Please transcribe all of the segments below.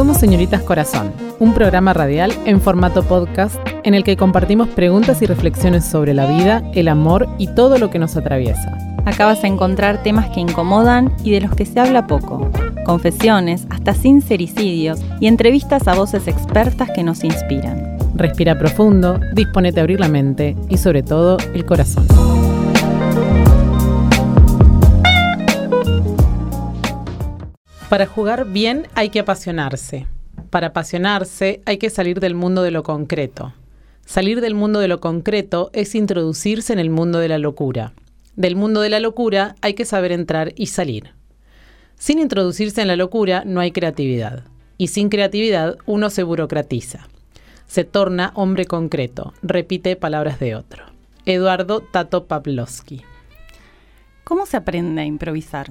Somos Señoritas Corazón, un programa radial en formato podcast en el que compartimos preguntas y reflexiones sobre la vida, el amor y todo lo que nos atraviesa. Acá vas a encontrar temas que incomodan y de los que se habla poco, confesiones, hasta sincericidios y entrevistas a voces expertas que nos inspiran. Respira profundo, disponete a abrir la mente y sobre todo el corazón. Para jugar bien hay que apasionarse. Para apasionarse hay que salir del mundo de lo concreto. Salir del mundo de lo concreto es introducirse en el mundo de la locura. Del mundo de la locura hay que saber entrar y salir. Sin introducirse en la locura no hay creatividad. Y sin creatividad uno se burocratiza. Se torna hombre concreto. Repite palabras de otro. Eduardo Tato Pavlovsky. ¿Cómo se aprende a improvisar?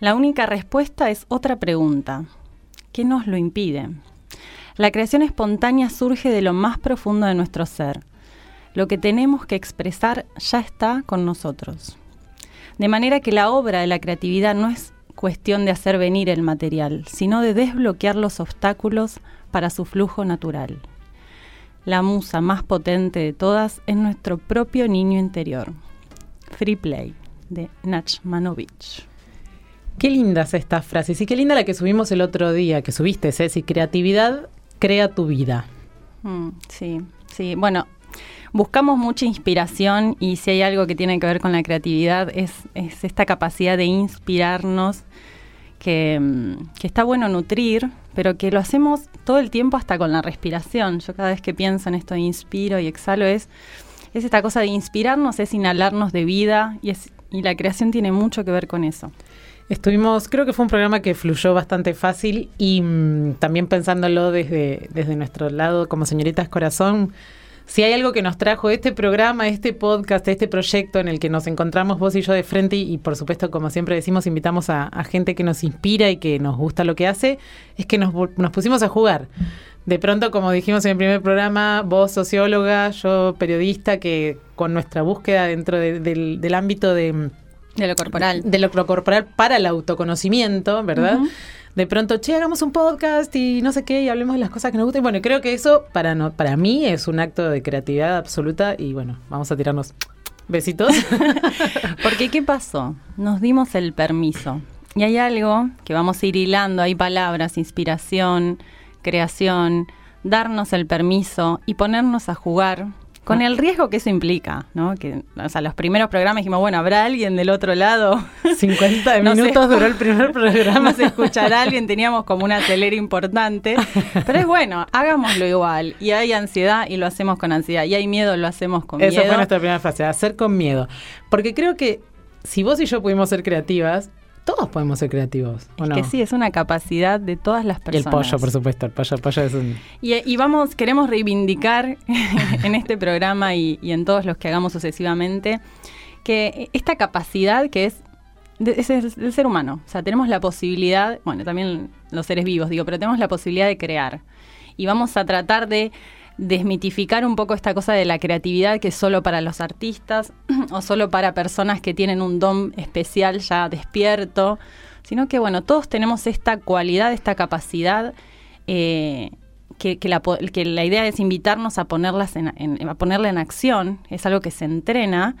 La única respuesta es otra pregunta. ¿Qué nos lo impide? La creación espontánea surge de lo más profundo de nuestro ser. Lo que tenemos que expresar ya está con nosotros. De manera que la obra de la creatividad no es cuestión de hacer venir el material, sino de desbloquear los obstáculos para su flujo natural. La musa más potente de todas es nuestro propio niño interior. Free Play, de Nachmanovich. Qué lindas estas frases y qué linda la que subimos el otro día, que subiste, Ceci. Creatividad crea tu vida. Mm, sí, sí. Bueno, buscamos mucha inspiración y si hay algo que tiene que ver con la creatividad es, esta capacidad de inspirarnos que, mm, que, está bueno nutrir, pero que lo hacemos todo el tiempo hasta con la respiración. Yo cada vez que pienso en esto inspiro y exhalo es, es esta cosa de inspirarnos, es inhalarnos de vida y, es, y la creación tiene mucho que ver con eso. Estuvimos, creo que fue un programa que fluyó bastante fácil y mm, también pensándolo desde, desde nuestro lado como señoritas corazón, si hay algo que nos trajo este programa, este podcast, este proyecto en el que nos encontramos vos y yo de frente y, por supuesto, como siempre decimos, invitamos a, gente que nos inspira y que nos gusta lo que hace, es que nos, nos pusimos a jugar. De pronto, como dijimos en el primer programa, vos socióloga, yo periodista, que con nuestra búsqueda dentro del, del ámbito de de lo corporal. De lo corporal para el autoconocimiento, ¿verdad? De pronto, che, hagamos un podcast y no sé qué, y hablemos de las cosas que nos gustan. Bueno, creo que eso para, no, para mí es un acto de creatividad absoluta y bueno, vamos a tirarnos besitos. Porque, ¿qué pasó? Nos dimos el permiso. Y hay algo que vamos a ir hilando, hay palabras, inspiración, creación, darnos el permiso y ponernos a jugar con el riesgo que eso implica, ¿no? Que, o sea, los primeros programas dijimos, bueno, ¿habrá alguien del otro lado? 50 minutos duró el primer programa. se escuchará alguien, teníamos como una acelera importante. Pero es bueno, hagámoslo igual. Y hay ansiedad y lo hacemos con ansiedad. Y hay miedo, lo hacemos con miedo. Esa fue nuestra primera frase, hacer con miedo. Porque creo que si vos y yo pudimos ser creativas, todos podemos ser creativos. ¿o es que sí, es una capacidad de todas las personas. Y el pollo, por supuesto, el pollo, el pollo es un... Y, vamos, queremos reivindicar en este programa y, en todos los que hagamos sucesivamente, que esta capacidad que es, es del ser humano. O sea, tenemos la posibilidad, bueno, también los seres vivos, digo, pero tenemos la posibilidad de crear. Y vamos a tratar de desmitificar un poco esta cosa de la creatividad que es solo para los artistas o solo para personas que tienen un don especial ya despierto, sino que bueno, todos tenemos esta cualidad, esta capacidad eh, que, la, que, la, idea es invitarnos a, ponerlas a ponerla en acción, es algo que se entrena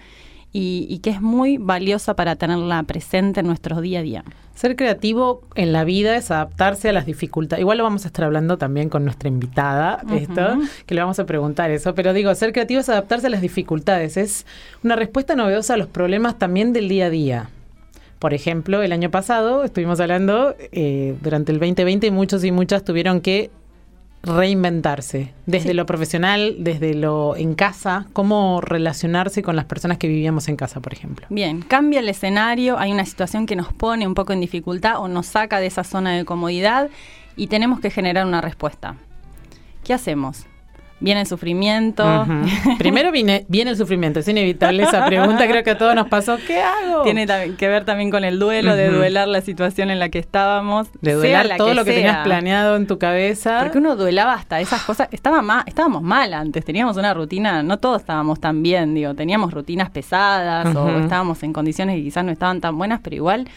y, que es muy valiosa para tenerla presente en nuestro día a día. Ser creativo en la vida es adaptarse a las dificultades. Igual lo vamos a estar hablando también con nuestra invitada, esto, que le vamos a preguntar eso. Pero digo, ser creativo es adaptarse a las dificultades. Es una respuesta novedosa a los problemas también del día a día. Por ejemplo, el año pasado estuvimos hablando, eh, durante el 2020 muchos y muchas tuvieron que reinventarse, desde lo profesional, desde lo en casa, cómo relacionarse con las personas que vivíamos en casa, por ejemplo. Bien, cambia el escenario, hay una situación que nos pone un poco en dificultad o nos saca de esa zona de comodidad y tenemos que generar una respuesta. ¿Qué hacemos? Viene el sufrimiento. Primero viene, viene el sufrimiento, es inevitable esa pregunta, creo que a todos nos pasó, ¿qué hago? Tiene que ver también con el duelo, de duelar la situación en la que estábamos. De duelar todo lo que tenías planeado en tu cabeza. Porque uno duelaba hasta esas cosas, Estaba mal, estábamos mal antes, teníamos una rutina, no todos estábamos tan bien, digo, teníamos rutinas pesadas o estábamos en condiciones que quizás no estaban tan buenas, pero igual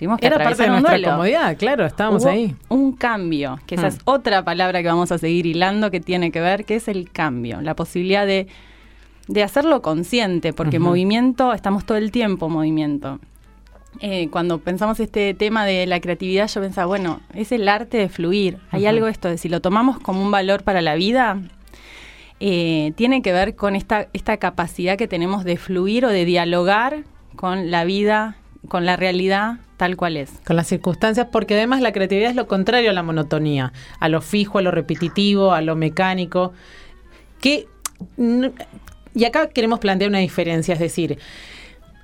tuvimos que Era parte de nuestra duelo. comodidad, claro, estábamos Hubo ahí. Un cambio, que esa Mm. es otra palabra que vamos a seguir hilando que tiene que ver, que es el cambio, la posibilidad de, de hacerlo consciente, porque movimiento, estamos todo el tiempo en movimiento. Eh, cuando pensamos este tema de la creatividad, yo pensaba, bueno, es el arte de fluir. Hay algo esto de si lo tomamos como un valor para la vida, eh, tiene que ver con esta, esta capacidad que tenemos de fluir o de dialogar con la vida, con la realidad tal cual es. Con las circunstancias, porque además la creatividad es lo contrario a la monotonía, a lo fijo, a lo repetitivo, a lo mecánico. Que, y acá queremos plantear una diferencia, es decir,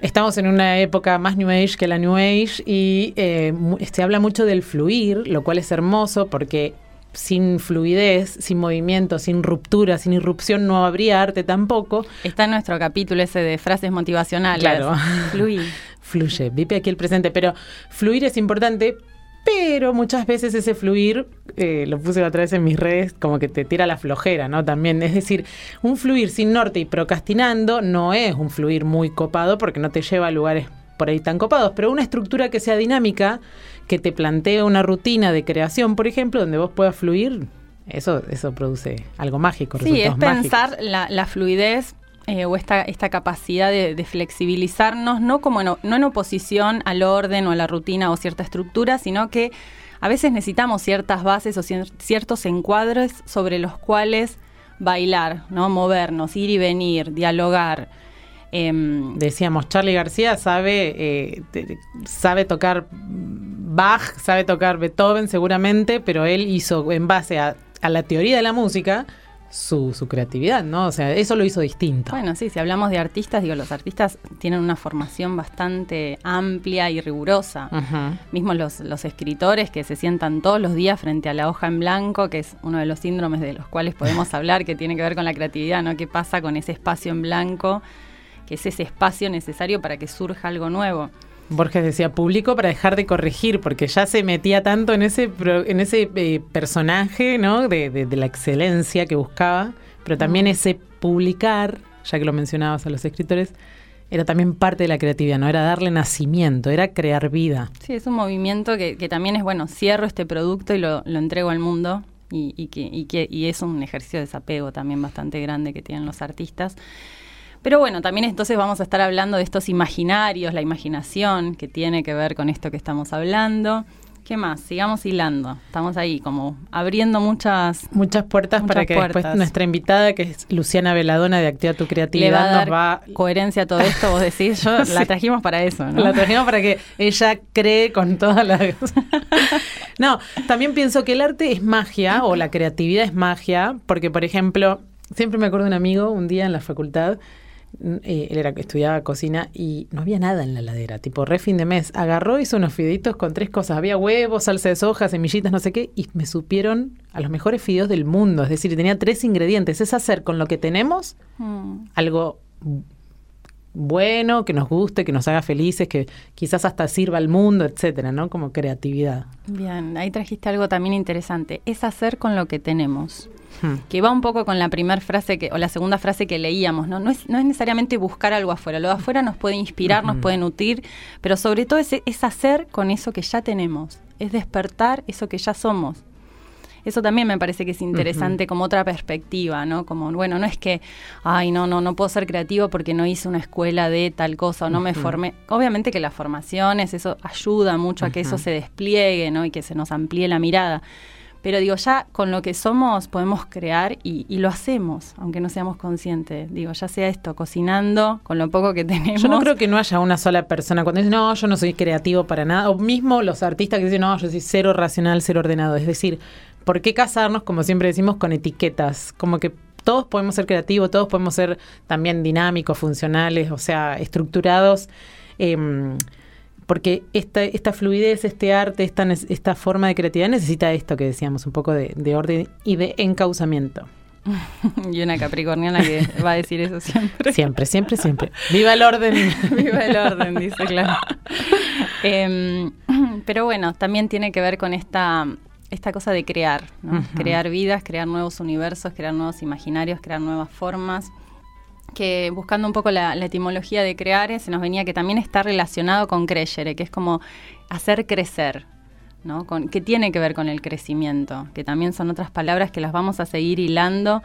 estamos en una época más New Age que la New Age y eh, se habla mucho del fluir, lo cual es hermoso porque sin fluidez, sin movimiento, sin ruptura, sin irrupción no habría arte tampoco. Está en nuestro capítulo ese de frases motivacionales. Claro. Fluir. Fluye, vive aquí el presente, pero fluir es importante, pero muchas veces ese fluir, eh, lo puse otra vez en mis redes, como que te tira la flojera, ¿no? También, es decir, un fluir sin norte y procrastinando no es un fluir muy copado porque no te lleva a lugares por ahí tan copados, pero una estructura que sea dinámica, que te plantee una rutina de creación, por ejemplo, donde vos puedas fluir, eso, eso produce algo mágico. Sí, es pensar la, la fluidez eh, o esta, esta capacidad de, flexibilizarnos, no como en, no en oposición al orden o a la rutina o cierta estructura, sino que a veces necesitamos ciertas bases o cier- ciertos encuadres sobre los cuales bailar, ¿no? movernos, ir y venir, dialogar. Em, Decíamos, Charlie García sabe, eh, sabe tocar Bach, sabe tocar Beethoven seguramente, pero él hizo en base a la teoría de la música su, su creatividad, ¿no? O sea, eso lo hizo distinto. Bueno, sí, si hablamos de artistas, digo, los artistas tienen una formación bastante amplia y rigurosa. Ujú. Mismo los, los escritores que se sientan todos los días frente a la hoja en blanco, que es uno de los síndromes de los cuales podemos hablar, que tiene que ver con la creatividad, ¿no? ¿Qué pasa con ese espacio en blanco? Que es ese espacio necesario para que surja algo nuevo. Borges decía, publico para dejar de corregir, porque ya se metía tanto en ese, en ese eh, personaje, ¿no? De, de- de la excelencia que buscaba, pero también ese publicar, ya que lo mencionabas a los escritores, era también parte de la creatividad, ¿no? Era darle nacimiento, era crear vida. Sí, es un movimiento que, que también es, bueno, cierro este producto y lo, lo entrego al mundo. Y, y que, y, que, y es un ejercicio de desapego también bastante grande que tienen los artistas. Pero bueno, también entonces vamos a estar hablando de estos imaginarios, la imaginación que tiene que ver con esto que estamos hablando. ¿Qué más? Sigamos hilando. Estamos ahí como abriendo muchas... Muchas puertas Muchas para que después nuestra invitada, que es Luciana Veladona de Activa tu va Creatividad, nos va coherencia a todo esto, vos decís, yo Sí. la trajimos para eso, ¿no? La trajimos para que ella cree con todas las... no, también pienso que el arte es magia o la creatividad es magia, porque por ejemplo, siempre me acuerdo de un amigo un día en la facultad, eh, él era que estudiaba cocina y no había nada en la ladera, tipo re fin de mes. Agarró, hizo unos fideitos con tres cosas, había huevos, salsa de soja, semillitas, no sé qué, y me supieron a los mejores fideos del mundo, es decir, tenía tres ingredientes, es hacer con lo que tenemos Mm. algo bueno, que nos guste, que nos haga felices, que quizás hasta sirva al mundo, etcétera, ¿no? Como creatividad. Bien, ahí trajiste algo también interesante. Es hacer con lo que tenemos. Hmm. Que va un poco con la primera frase que, o la segunda frase que leíamos, ¿no? No es, no es necesariamente buscar algo afuera. Lo de afuera nos puede inspirar, nos puede nutrir, pero sobre todo es, es hacer con eso que ya tenemos. Es despertar eso que ya somos. Eso también me parece que es interesante como otra perspectiva, ¿no? Como, bueno, no es que, ay, no, no, no puedo ser creativo porque no hice una escuela de tal cosa o no me formé. Obviamente que las formaciones, eso ayuda mucho a que eso se despliegue, ¿no? Y que se nos amplíe la mirada. Pero digo, ya con lo que somos podemos crear y, y lo hacemos, aunque no seamos conscientes. Digo, ya sea esto, cocinando con lo poco que tenemos. Yo no creo que no haya una sola persona cuando dice, no, yo no soy creativo para nada, o mismo los artistas que dicen, no, yo soy cero racional, cero ordenado. Es decir, ¿por qué casarnos, como siempre decimos, con etiquetas? Como que todos podemos ser creativos, todos podemos ser también dinámicos, funcionales, o sea, estructurados. em, porque esta, esta fluidez, este arte, esta, esta forma de creatividad necesita esto que decíamos, un poco de, de orden y de encauzamiento. y una capricorniana que va a decir eso siempre. Siempre, siempre, siempre. ¡Viva el orden! Viva el orden, dice, claro. Em, pero bueno, también tiene que ver con esta, esta cosa de crear, ¿no? Crear vidas, crear nuevos universos, crear nuevos imaginarios, crear nuevas formas. Que buscando un poco la, etimología de creare, se nos venía que también está relacionado con crescere, que es como hacer crecer, ¿no? Con, que tiene que ver con el crecimiento, que también son otras palabras que las vamos a seguir hilando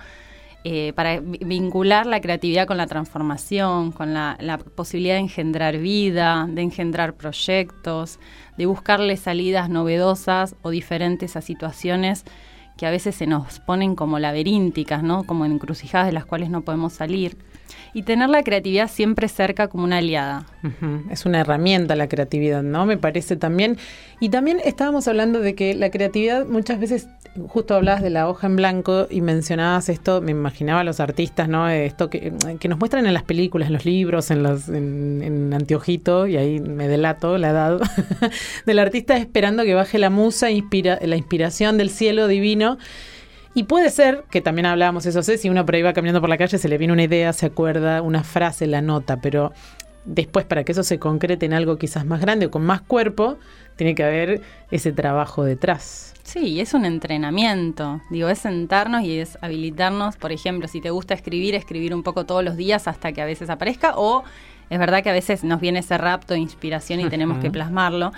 eh, para vincular la creatividad con la transformación, con la, la, posibilidad de engendrar vida, de engendrar proyectos, de buscarle salidas novedosas o diferentes a situaciones que a veces se nos ponen como laberínticas, ¿no? Como encrucijadas de las cuales no podemos salir y tener la creatividad siempre cerca como una aliada. Es una herramienta la creatividad, ¿no? Me parece también. Y también estábamos hablando de que la creatividad muchas veces, justo hablabas de la hoja en blanco y mencionabas esto, me imaginaba a los artistas, ¿no? Esto que, nos muestran en las películas, en los libros, en, los, en, Anteojito, y ahí me delato la edad, del artista esperando que baje la musa, inspira, la inspiración del cielo divino y puede ser, que también hablábamos eso, sé, si uno por ahí va caminando por la calle, se le viene una idea, se acuerda, una frase, la nota, pero después para que eso se concrete en algo quizás más grande o con más cuerpo, tiene que haber ese trabajo detrás. Sí, es un entrenamiento. Digo, es sentarnos y es habilitarnos, por ejemplo, si te gusta escribir, escribir un poco todos los días hasta que a veces aparezca, o es verdad que a veces nos viene ese rapto de inspiración y tenemos que plasmarlo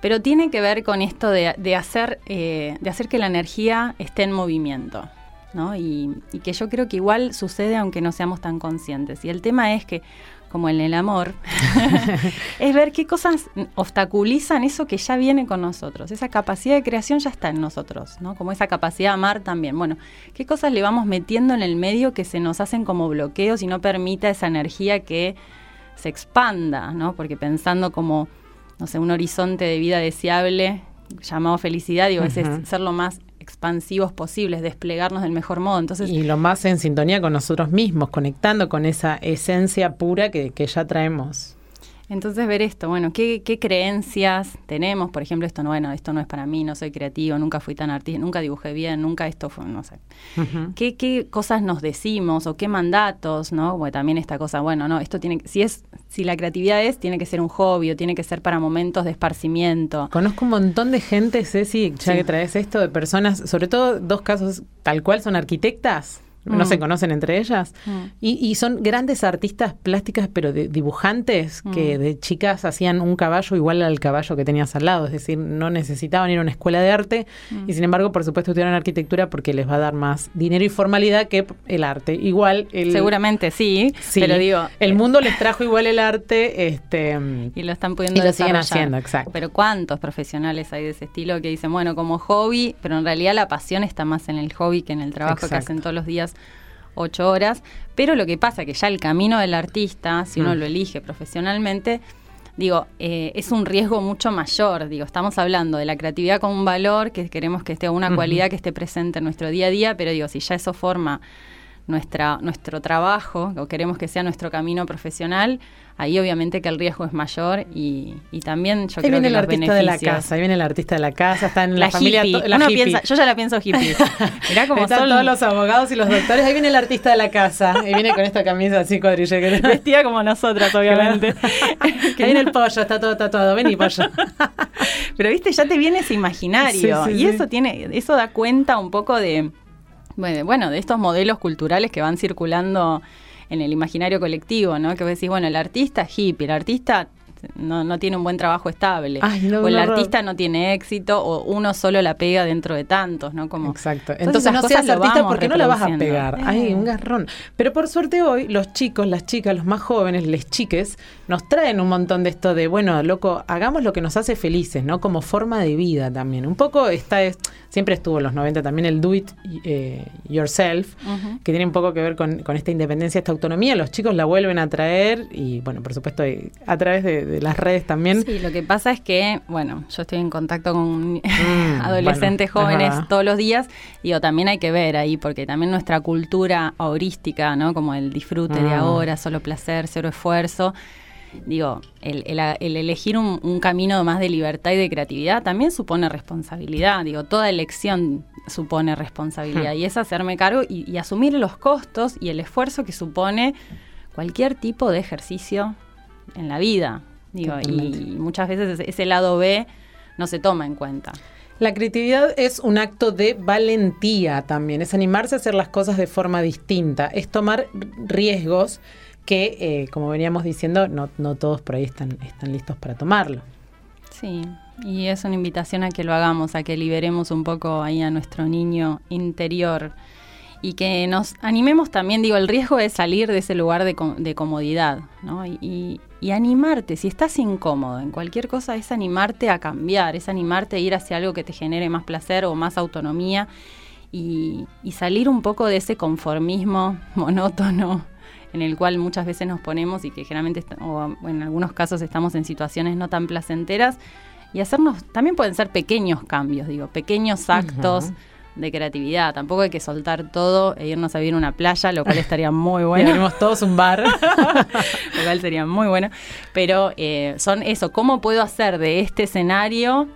pero tiene que ver con esto de, hacer, eh, de hacer que la energía esté en movimiento. ¿no? Y, que yo creo que igual sucede aunque no seamos tan conscientes. Y el tema es que, como en el amor, es ver qué cosas obstaculizan eso que ya viene con nosotros. Esa capacidad de creación ya está en nosotros, ¿no? Como esa capacidad de amar también. Bueno, qué cosas le vamos metiendo en el medio que se nos hacen como bloqueos y no permita esa energía que se expanda, ¿no? Porque pensando como no sé, un horizonte de vida deseable llamado felicidad, digo, es ser lo más expansivos posibles, desplegarnos del mejor modo. Entonces, y lo más en sintonía con nosotros mismos, conectando con esa esencia pura que, que ya traemos. Entonces ver esto, bueno, ¿qué, creencias tenemos? Por ejemplo, esto no, bueno, esto no es para mí, no soy creativo, nunca fui tan artista, nunca dibujé bien, nunca esto fue, no sé. ¿Qué, cosas nos decimos o qué mandatos, no? Bueno, también esta cosa, bueno, no, esto tiene si es, si la creatividad es, tiene que ser un hobby o tiene que ser para momentos de esparcimiento. Conozco un montón de gente, Ceci, ya que traes esto, de personas, sobre todo dos casos tal cual son arquitectas no se mm. conocen entre ellas. Mm. Y, son grandes artistas plásticas, pero de, dibujantes, que mm. de chicas hacían un caballo igual al caballo que tenías al lado. Es decir, no necesitaban ir a una escuela de arte y sin embargo, por supuesto, estudiaron arquitectura porque les va a dar más dinero y formalidad que el arte. Igual. El, Seguramente sí, pero digo. El eh, mundo les trajo igual el arte. este Y lo están pudiendo Y lo siguen haciendo, exacto. Pero ¿cuántos profesionales hay de ese estilo que dicen, bueno, como hobby, pero en realidad la pasión está más en el hobby que en el trabajo que hacen todos los días ocho horas, pero lo que pasa es que ya el camino del artista, si uno mm. lo elige profesionalmente, digo, eh, es un riesgo mucho mayor. Digo, estamos hablando de la creatividad como un valor, que queremos que esté una cualidad que esté presente en nuestro día a día, pero digo, si ya eso forma nuestra, nuestro trabajo, o queremos que sea nuestro camino profesional, ahí obviamente que el riesgo es mayor y, también yo ahí viene el artista de la casa, ahí viene el artista de la casa, está en la, familia. yo ya la pienso hippie. Mirá cómo Están todos los abogados y los doctores, ahí viene el artista de la casa, y viene con esta camisa así cuadrille. Vestida como nosotras, obviamente. ahí viene el pollo, está todo tatuado, ven y pollo. Pero viste, ya te viene ese imaginario, y eso tiene, eso da cuenta un poco de bueno, de estos modelos culturales que van circulando en el imaginario colectivo, ¿no? Que vos decís, bueno, el artista hippie, el artista no, no tiene un buen trabajo estable. o el artista no tiene éxito, o uno solo la pega dentro de tantos, ¿no? Como, Exacto. Entonces, no seas artista porque no la vas a pegar. Ay, un garrón. Pero por suerte hoy, los chicos, las chicas, los más jóvenes, les chiques, nos traen un montón de esto de, bueno, loco, hagamos lo que nos hace felices, ¿no? Como forma de vida también. Un poco está, es, siempre estuvo en los 90 también el do it eh, yourself, que tiene un poco que ver con, con esta independencia, esta autonomía. Los chicos la vuelven a traer y, bueno, por supuesto, a través de de las redes también. Sí, lo que pasa es que, bueno, yo estoy en contacto con mm, adolescentes jóvenes todos los días, digo, también hay que ver ahí, porque también nuestra cultura heurística, ¿no? Como el disfrute de mm. ahora, solo placer, cero esfuerzo. Digo, el, elegir un, camino más de libertad y de creatividad también supone responsabilidad. Digo, toda elección supone responsabilidad. Hmm. Y es hacerme cargo y asumir los costos y el esfuerzo que supone cualquier tipo de ejercicio en la vida. Digo, y muchas veces ese lado B no se toma en cuenta. La creatividad es un acto de valentía también, es animarse a hacer las cosas de forma distinta, es tomar riesgos que, eh, como veníamos diciendo, no, no todos por ahí están, están listos para tomarlo. Sí, y es una invitación a que lo hagamos, a que liberemos un poco ahí a nuestro niño interior y que nos animemos también, digo, el riesgo es salir de ese lugar de, de comodidad, ¿no? Y, y, animarte, si estás incómodo en cualquier cosa, es animarte a cambiar, es animarte a ir hacia algo que te genere más placer o más autonomía y, y salir un poco de ese conformismo monótono en el cual muchas veces nos ponemos y que generalmente, o en algunos casos estamos en situaciones no tan placenteras, y hacernos, también pueden ser pequeños cambios, digo, pequeños actos de creatividad. Tampoco hay que soltar todo e irnos a vivir una playa, lo cual estaría muy bueno. Tenemos todos un bar. lo cual sería muy bueno. Pero eh, son eso, ¿cómo puedo hacer de este escenario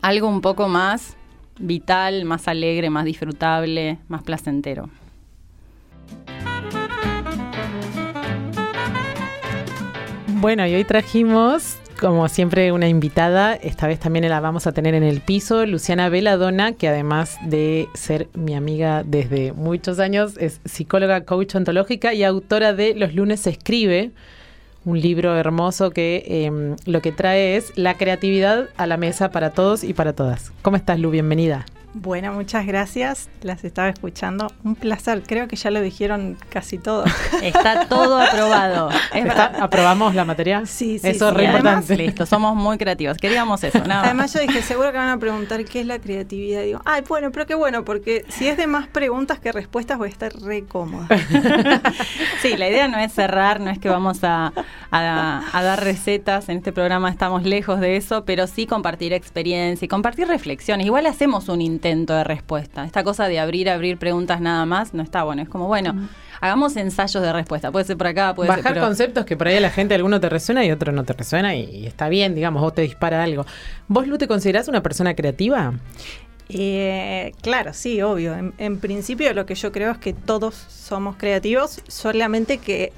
algo un poco más vital, más alegre, más disfrutable, más placentero? Bueno, y hoy trajimos como siempre, una invitada. Esta vez también la vamos a tener en el piso, Luciana Veladona, que además de ser mi amiga desde muchos años, es psicóloga, coach ontológica y autora de Los lunes se escribe, un libro hermoso que em, lo que trae es la creatividad a la mesa para todos y para todas. ¿Cómo estás, Lu? Bienvenida. Bueno, muchas gracias. Las estaba escuchando. Un placer. Creo que ya lo dijeron casi todo. Está todo aprobado. ¿Aprobamos la materia? Sí, sí. Eso es re importante. listo, somos muy creativos. Queríamos eso. Nada. Además, yo dije, seguro que van a preguntar qué es la creatividad. Digo, ay, bueno, pero qué bueno, porque si es de más preguntas que respuestas, voy a estar re cómoda. sí, la idea no es cerrar, no es que vamos a, a dar recetas. En este programa estamos lejos de eso, pero sí compartir experiencia y compartir reflexiones. Igual hacemos un intento de respuesta. Esta cosa de abrir, abrir preguntas nada más no está bueno. Es como, bueno, hagamos ensayos de respuesta. Puede ser por acá, puede Bajar ser conceptos que por ahí a la gente alguno te resuena y otro no te resuena y, está bien, digamos, vos te dispara algo. ¿Vos, Lu, te considerás una persona creativa? Eh, claro, sí, obvio. En, principio lo que yo creo es que todos somos creativos, solamente que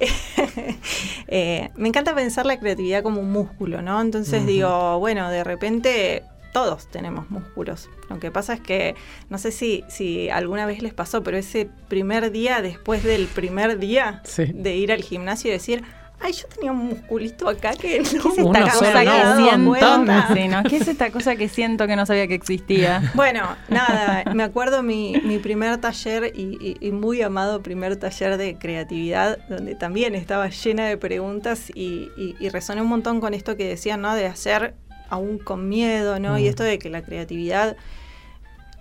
eh, me encanta pensar la creatividad como un músculo, ¿no? Entonces digo, bueno, de repente todos tenemos músculos. Lo que pasa es que, no sé si, si alguna vez les pasó, pero ese primer día, después del primer día de ir al gimnasio y decir, ay, yo tenía un musculito acá que no ¿Qué es esta cosa que siento? ¿Qué es esta cosa que siento que no sabía que existía? Bueno, nada, me acuerdo mi, mi primer taller y, muy amado primer taller de creatividad, donde también estaba llena de preguntas y, y resoné un montón con esto que decían, ¿no? De hacer aún con miedo, ¿no? Y esto de que la creatividad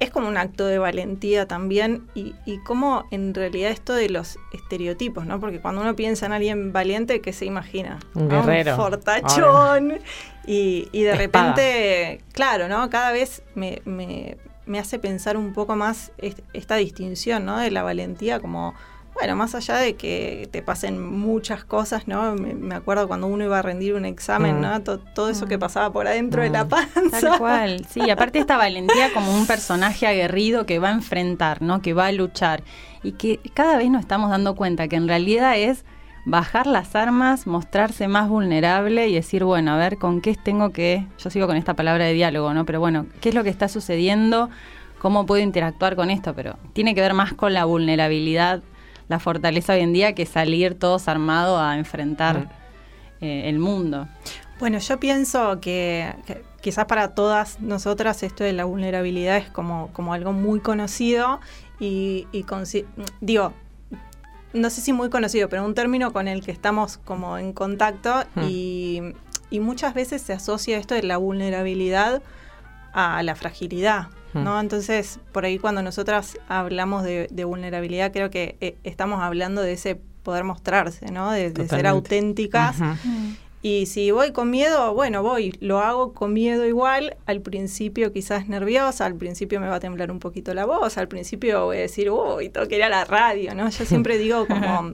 es como un acto de valentía también y, y como en realidad esto de los estereotipos, ¿no? Porque cuando uno piensa en alguien valiente, ¿qué se imagina? Un guerrero. Un fortachón. Y, y, de repente, claro, ¿no? Cada vez me, me, me hace pensar un poco más esta distinción, ¿no? De la valentía como bueno, más allá de que te pasen muchas cosas, ¿no? Me, acuerdo cuando uno iba a rendir un examen, mm. ¿no? todo eso que mm. pasaba por adentro de la mm. panza. Tal cual, sí, aparte esta valentía como un personaje aguerrido que va a enfrentar, ¿no? Que va a luchar y que cada vez nos estamos dando cuenta que en realidad es bajar las armas, mostrarse más vulnerable y decir, bueno, a ver, ¿con qué tengo que...? Yo sigo con esta palabra de diálogo, ¿no? Pero bueno, ¿qué es lo que está sucediendo? ¿Cómo puedo interactuar con esto? Pero tiene que ver más con la vulnerabilidad la fortaleza hoy en día que salir todos armados a enfrentar eh, el mundo. Bueno, yo pienso que, quizás para todas nosotras esto de la vulnerabilidad es como, como algo muy conocido y, digo, no sé si muy conocido, pero un término con el que estamos como en contacto y, y muchas veces se asocia esto de la vulnerabilidad a la fragilidad. ¿No? Entonces, por ahí cuando nosotras hablamos de, vulnerabilidad, creo que eh, estamos hablando de ese poder mostrarse, ¿no? De, ser auténticas. Y si voy con miedo, bueno, voy, lo hago con miedo igual. Al principio quizás nerviosa, al principio me va a temblar un poquito la voz, al principio voy a decir, uy, tengo que ir a la radio, ¿no? Yo siempre digo como,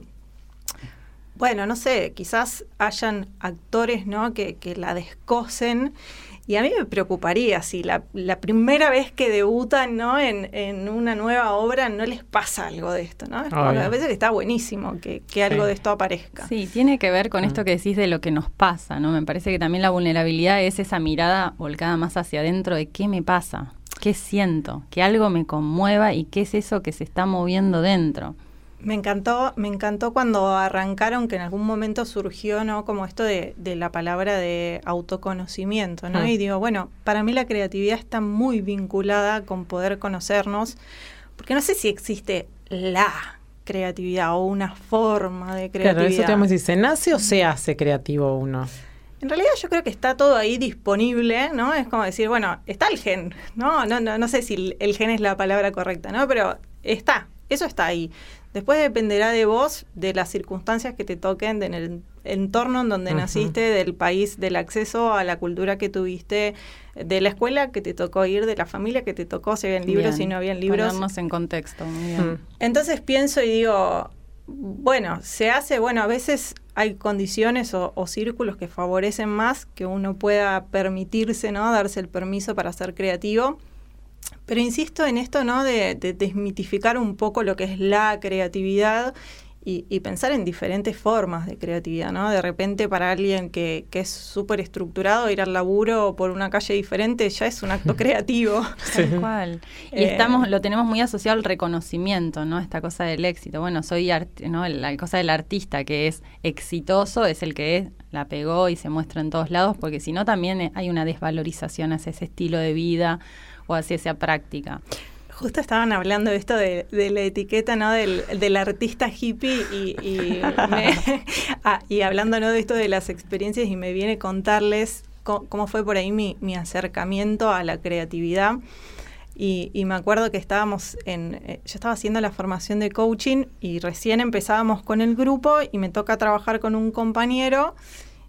bueno, no sé, quizás hayan actores, ¿no? Que, que la descosen y a mí me preocuparía si la, primera vez que debutan ¿no? en, una nueva obra no les pasa algo de esto. ¿no? a veces está buenísimo que, algo de esto aparezca. Sí, tiene que ver con esto mm. que decís de lo que nos pasa. ¿no? Me parece que también la vulnerabilidad es esa mirada volcada más hacia adentro de qué me pasa. qué siento, que algo me conmueva y qué es eso que se está moviendo dentro. Me encantó, me encantó cuando arrancaron que en algún momento surgió, ¿no? Como esto de, la palabra de autoconocimiento, ¿no? Mm. Y digo, bueno, para mí la creatividad está muy vinculada con poder conocernos, porque no sé si existe la creatividad o una forma de creatividad. Claro, eso te decir, ¿se nace o se hace creativo uno? En realidad yo creo que está todo ahí disponible, ¿no? Es como decir, bueno, está el gen, ¿no? No, no, no sé si el gen es la palabra correcta, ¿no? Pero está, eso está ahí. Después dependerá de vos, de las circunstancias que te toquen, en el entorno en donde naciste, del país, del acceso a la cultura que tuviste, de la escuela que te tocó ir, de la familia que te tocó, si habían libros, si no habían libros. En contexto, muy bien. Entonces pienso y digo, bueno, se hace, bueno, a veces hay condiciones o, o, círculos que favorecen más que uno pueda permitirse, ¿no? Darse el permiso para ser creativo. Pero insisto en esto, ¿no? De, desmitificar un poco lo que es la creatividad y, pensar en diferentes formas de creatividad, ¿no? De repente para alguien que, que es súper estructurado, ir al laburo por una calle diferente ya es un acto creativo. Tal cual. Y eh, estamos, lo tenemos muy asociado al reconocimiento, ¿no? Esta cosa del éxito. Bueno, soy ¿no? La cosa del artista que es exitoso es el que la pegó y se muestra en todos lados, porque si no también hay una desvalorización hacia ese estilo de vida o hacia esa práctica. Justo estaban hablando de esto de, la etiqueta, ¿no? Del, artista hippie y, ah, y, hablando ¿no? de esto de las experiencias y me viene contarles cómo, fue por ahí mi, acercamiento a la creatividad. Y, y, me acuerdo que estábamos en, eh, yo estaba haciendo la formación de coaching y recién empezábamos con el grupo y me toca trabajar con un compañero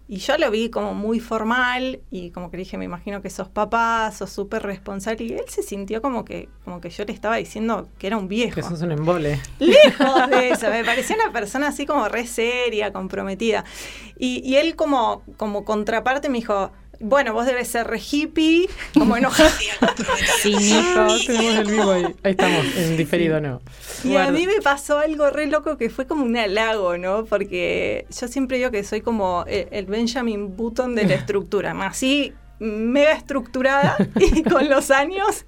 y yo lo vi como muy formal y como que dije, me imagino que sos papá, sos súper responsable. Y él se sintió como que, como que yo le estaba diciendo que era un viejo. Que sos un embole. Lejos de eso, me parecía una persona así como re seria, comprometida. Y, y él como, como contraparte me dijo, bueno, vos debes ser re hippie, como enojado. sí, tenemos el vivo ahí. Ahí estamos, en diferido, ¿no? Y a mí me pasó algo re loco que fue como un halago, ¿no? Porque yo siempre digo que soy como el Benjamin Button de la estructura, más así mega estructurada y con los años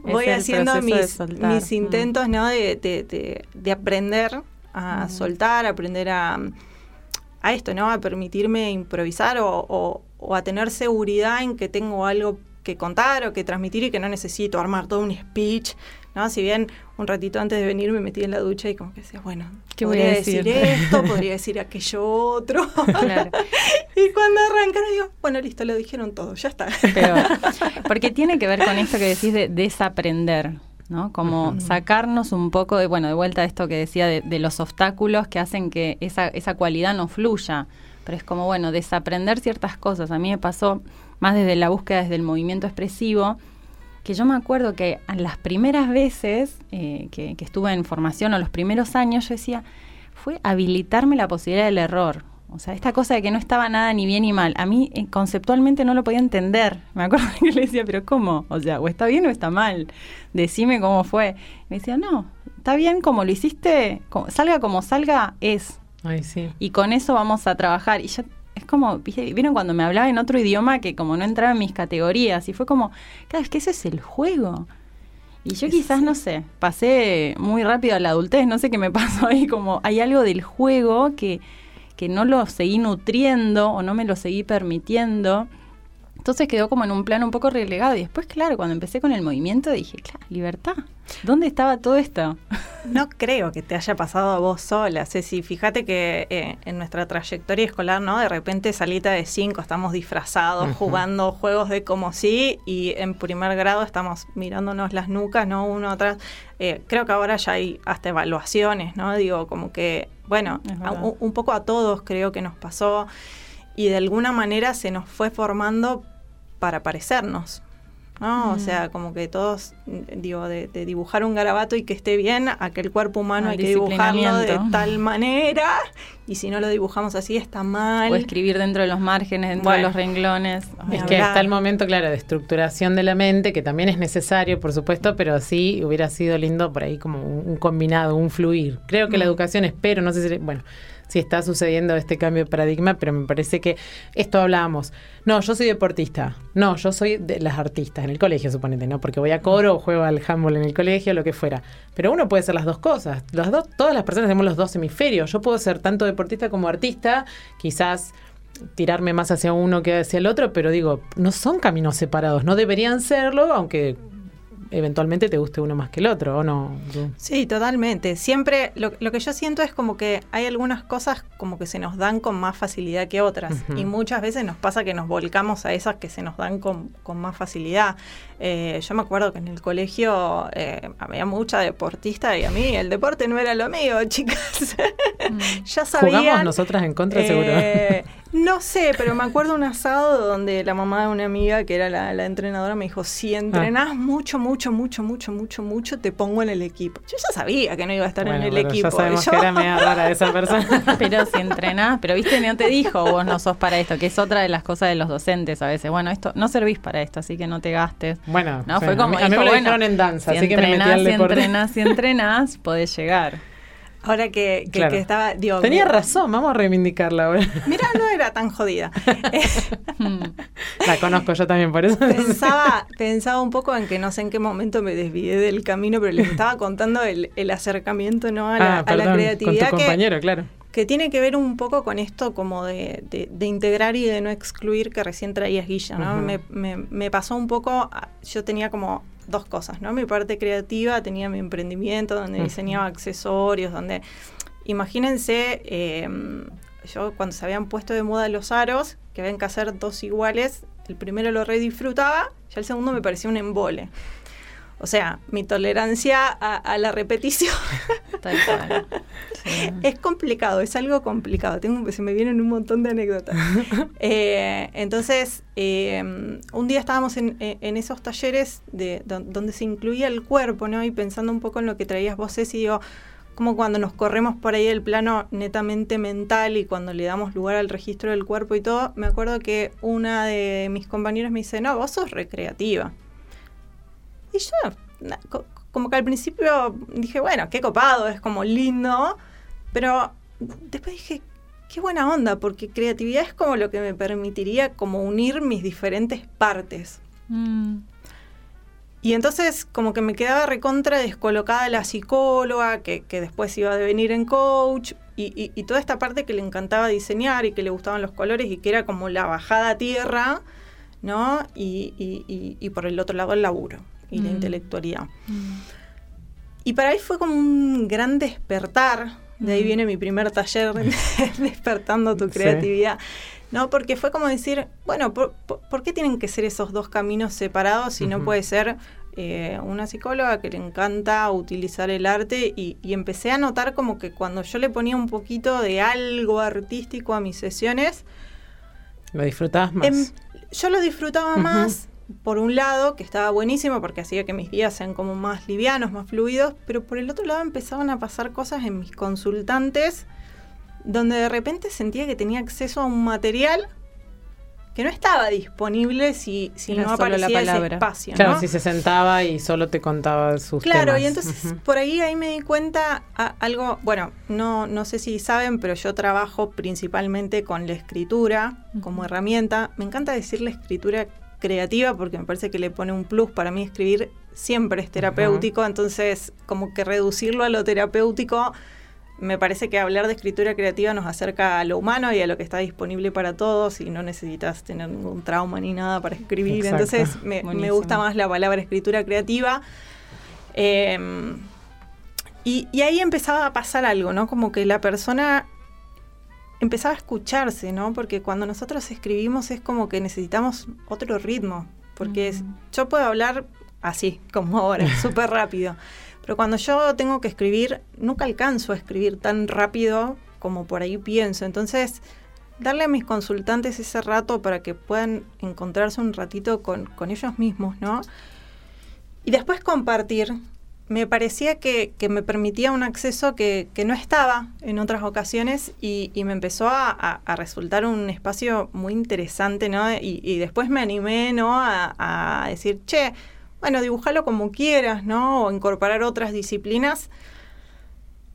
voy haciendo mis, mis, mm. intentos, ¿no? De, de, de, aprender a soltar, aprender a, a esto, ¿no? A permitirme improvisar o o a tener seguridad en que tengo algo que contar o que transmitir y que no necesito armar todo un speech, ¿no? Si bien un ratito antes de venir me metí en la ducha y como que decía, bueno, ¿qué voy a decir? esto, podría decir aquello otro. y cuando arrancan digo, bueno, listo, lo dijeron todo, ya está. porque tiene que ver con esto que decís de desaprender. ¿no? Como sacarnos un poco de, bueno, de vuelta a esto que decía de, de los obstáculos que hacen que esa, esa cualidad no fluya pero es como, bueno, desaprender ciertas cosas. A mí me pasó más desde la búsqueda, desde el movimiento expresivo, que yo me acuerdo que a las primeras veces eh, que, estuve en formación o los primeros años, yo decía, fue habilitarme la posibilidad del error. O sea, esta cosa de que no estaba nada ni bien ni mal. A mí eh, conceptualmente no lo podía entender. Me acuerdo que le decía, pero ¿cómo? O sea, o está bien o está mal. Decime cómo fue. me decía, no, está bien como lo hiciste, salga como salga, es. Y con eso vamos a trabajar. Y ya es como, vieron cuando me hablaba en otro idioma que como no entraba en mis categorías. Y fue como, claro, es que ese es el juego. Y yo quizás, no sé, pasé muy rápido a la adultez, no sé qué me pasó ahí, como hay algo del juego que, que no lo seguí nutriendo o no me lo seguí permitiendo. Entonces quedó como en un plano un poco relegado. Y después, claro, cuando empecé con el movimiento dije, claro, libertad. ¿Dónde estaba todo esto? No creo que te haya pasado a vos sola, Ceci. Fíjate que eh, en nuestra trayectoria escolar, ¿no? De repente salita de cinco, estamos disfrazados, jugando juegos de como sí, y en primer grado estamos mirándonos las nucas, ¿no? Uno atrás. Eh, creo que ahora ya hay hasta evaluaciones, ¿no? Digo, como que, bueno, un poco a todos creo que nos pasó y de alguna manera se nos fue formando para parecernos. ¿no? O sea, como que todos, digo, de, dibujar un garabato y que esté bien, aquel cuerpo humano hay que dibujarlo de tal manera, y si no lo dibujamos así está mal. O escribir dentro de los márgenes, dentro de los renglones. Es que está el momento, claro, de estructuración de la mente, que también es necesario, por supuesto, pero sí hubiera sido lindo por ahí como un, combinado, un fluir. Creo que la mm. educación, espero, no sé si, bueno, si está sucediendo este cambio de paradigma, pero me parece que esto hablábamos. No, yo soy deportista. No, yo soy de las artistas en el colegio, suponete, ¿no? Porque voy a coro o juego al handball en el colegio, lo que fuera. Pero uno puede ser las dos cosas. Las dos, todas las personas tenemos los dos hemisferios. Yo puedo ser tanto deportista como artista, quizás tirarme más hacia uno que hacia el otro, pero digo, no son caminos separados, no deberían serlo, aunque eventualmente te guste uno más que el otro, ¿o no? Sí, totalmente. Siempre lo, lo, que yo siento es como que hay algunas cosas como que se nos dan con más facilidad que otras. Y muchas veces nos pasa que nos volcamos a esas que se nos dan con, con más facilidad. Eh, yo me acuerdo que en el colegio eh, había mucha deportista y a mí el deporte no era lo mío, chicas. Mm. ya sabían. Jugamos nosotras en contra, seguro. No sé, pero me acuerdo un asado donde la mamá de una amiga, que era la, entrenadora, me dijo, si entrenás ah. mucho, mucho, mucho, mucho, mucho, mucho, te pongo en el equipo. Yo ya sabía que no iba a estar en el equipo. Ya sabemos que era media rara esa persona. pero si entrenás, pero viste, no te dijo, vos no sos para esto, que es otra de las cosas de los docentes a veces. Bueno, esto no servís para esto, así que no te gastes. Bueno, no, fue como, a mí, me lo dijeron en danza, así que me metí al deporte. Si entrenás, si entrenás, podés llegar. Ahora que, que, estaba. Tenía razón, vamos a reivindicarla ahora. Mira, no era tan jodida. La conozco yo también, por eso. Pensaba, pensaba un poco en que no sé en qué momento me desvié del camino, pero les estaba contando el, el acercamiento ¿no? a, la, ah, creatividad. Con tu compañero, claro que tiene que ver un poco con esto como de, de, integrar y de no excluir que recién traías Guilla, ¿no? me, me, me, pasó un poco, yo tenía como dos cosas, ¿no? Mi parte creativa, tenía mi emprendimiento donde diseñaba accesorios, donde, imagínense, em, yo cuando se habían puesto de moda los aros, que habían que hacer dos iguales, el primero lo re disfrutaba, ya el segundo me parecía un embole. O sea, mi tolerancia a, la repetición es complicado, es algo complicado. Tengo, se me vienen un montón de anécdotas. Eh, entonces, eh, un día estábamos en, esos talleres de, donde se incluía el cuerpo, ¿no? Y pensando un poco en lo que traías vos, y digo, como cuando nos corremos por ahí el plano netamente mental y cuando le damos lugar al registro del cuerpo y todo, me acuerdo que una de mis compañeros me dice, no, vos sos recreativa. Y yo, como que al principio dije, bueno, qué copado, es como lindo, pero después dije, qué buena onda, porque creatividad es como lo que me permitiría como unir mis diferentes partes. Mm. Y entonces como que me quedaba recontra descolocada la psicóloga, que, después iba a devenir en coach, y, y, toda esta parte que le encantaba diseñar y que le gustaban los colores y que era como la bajada a tierra, ¿no? Y, y por el otro lado el laburo y la mm. intelectualidad. Mm. Y para mí fue como un gran despertar, de ahí mm. viene mi primer taller, despertando tu creatividad. ¿no? Porque fue como decir, bueno, ¿por, qué tienen que ser esos dos caminos separados si no puede ser eh, una psicóloga que le encanta utilizar el arte? Y, empecé a notar como que cuando yo le ponía un poquito de algo artístico a mis sesiones... Lo disfrutabas más. Em, yo lo disfrutaba más por un lado, que estaba buenísimo porque hacía que mis días sean como más livianos, más fluidos, pero por el otro lado empezaban a pasar cosas en mis consultantes donde de repente sentía que tenía acceso a un material que no estaba disponible si, si no aparecía la palabra. ese espacio. Claro, si se sentaba y solo te contaba sus Claro, y entonces por ahí ahí me di cuenta algo, bueno, no, no sé si saben, pero yo trabajo principalmente con la escritura como herramienta. Me encanta decir la escritura creativa porque me parece que le pone un plus. Para mí escribir siempre es terapéutico, entonces como que reducirlo a lo terapéutico, me parece que hablar de escritura creativa nos acerca a lo humano y a lo que está disponible para todos y no necesitas tener ningún trauma ni nada para escribir. Entonces me, gusta más la palabra escritura creativa. Em, y, y ahí empezaba a pasar algo, ¿no? Como que la persona empezaba a escucharse, ¿no? Porque cuando nosotros escribimos es como que necesitamos otro ritmo, porque yo puedo hablar así, como ahora, súper rápido, pero cuando yo tengo que escribir, nunca alcanzo a escribir tan rápido como por ahí pienso, entonces darle a mis consultantes ese rato para que puedan encontrarse un ratito con, con ellos mismos, ¿no? Y después compartir me parecía que, me permitía un acceso que, no estaba en otras ocasiones y, me empezó a, resultar un espacio muy interesante, ¿no? Y, después me animé, ¿no? A, decir, che, bueno, dibújalo como quieras, ¿no? O incorporar otras disciplinas.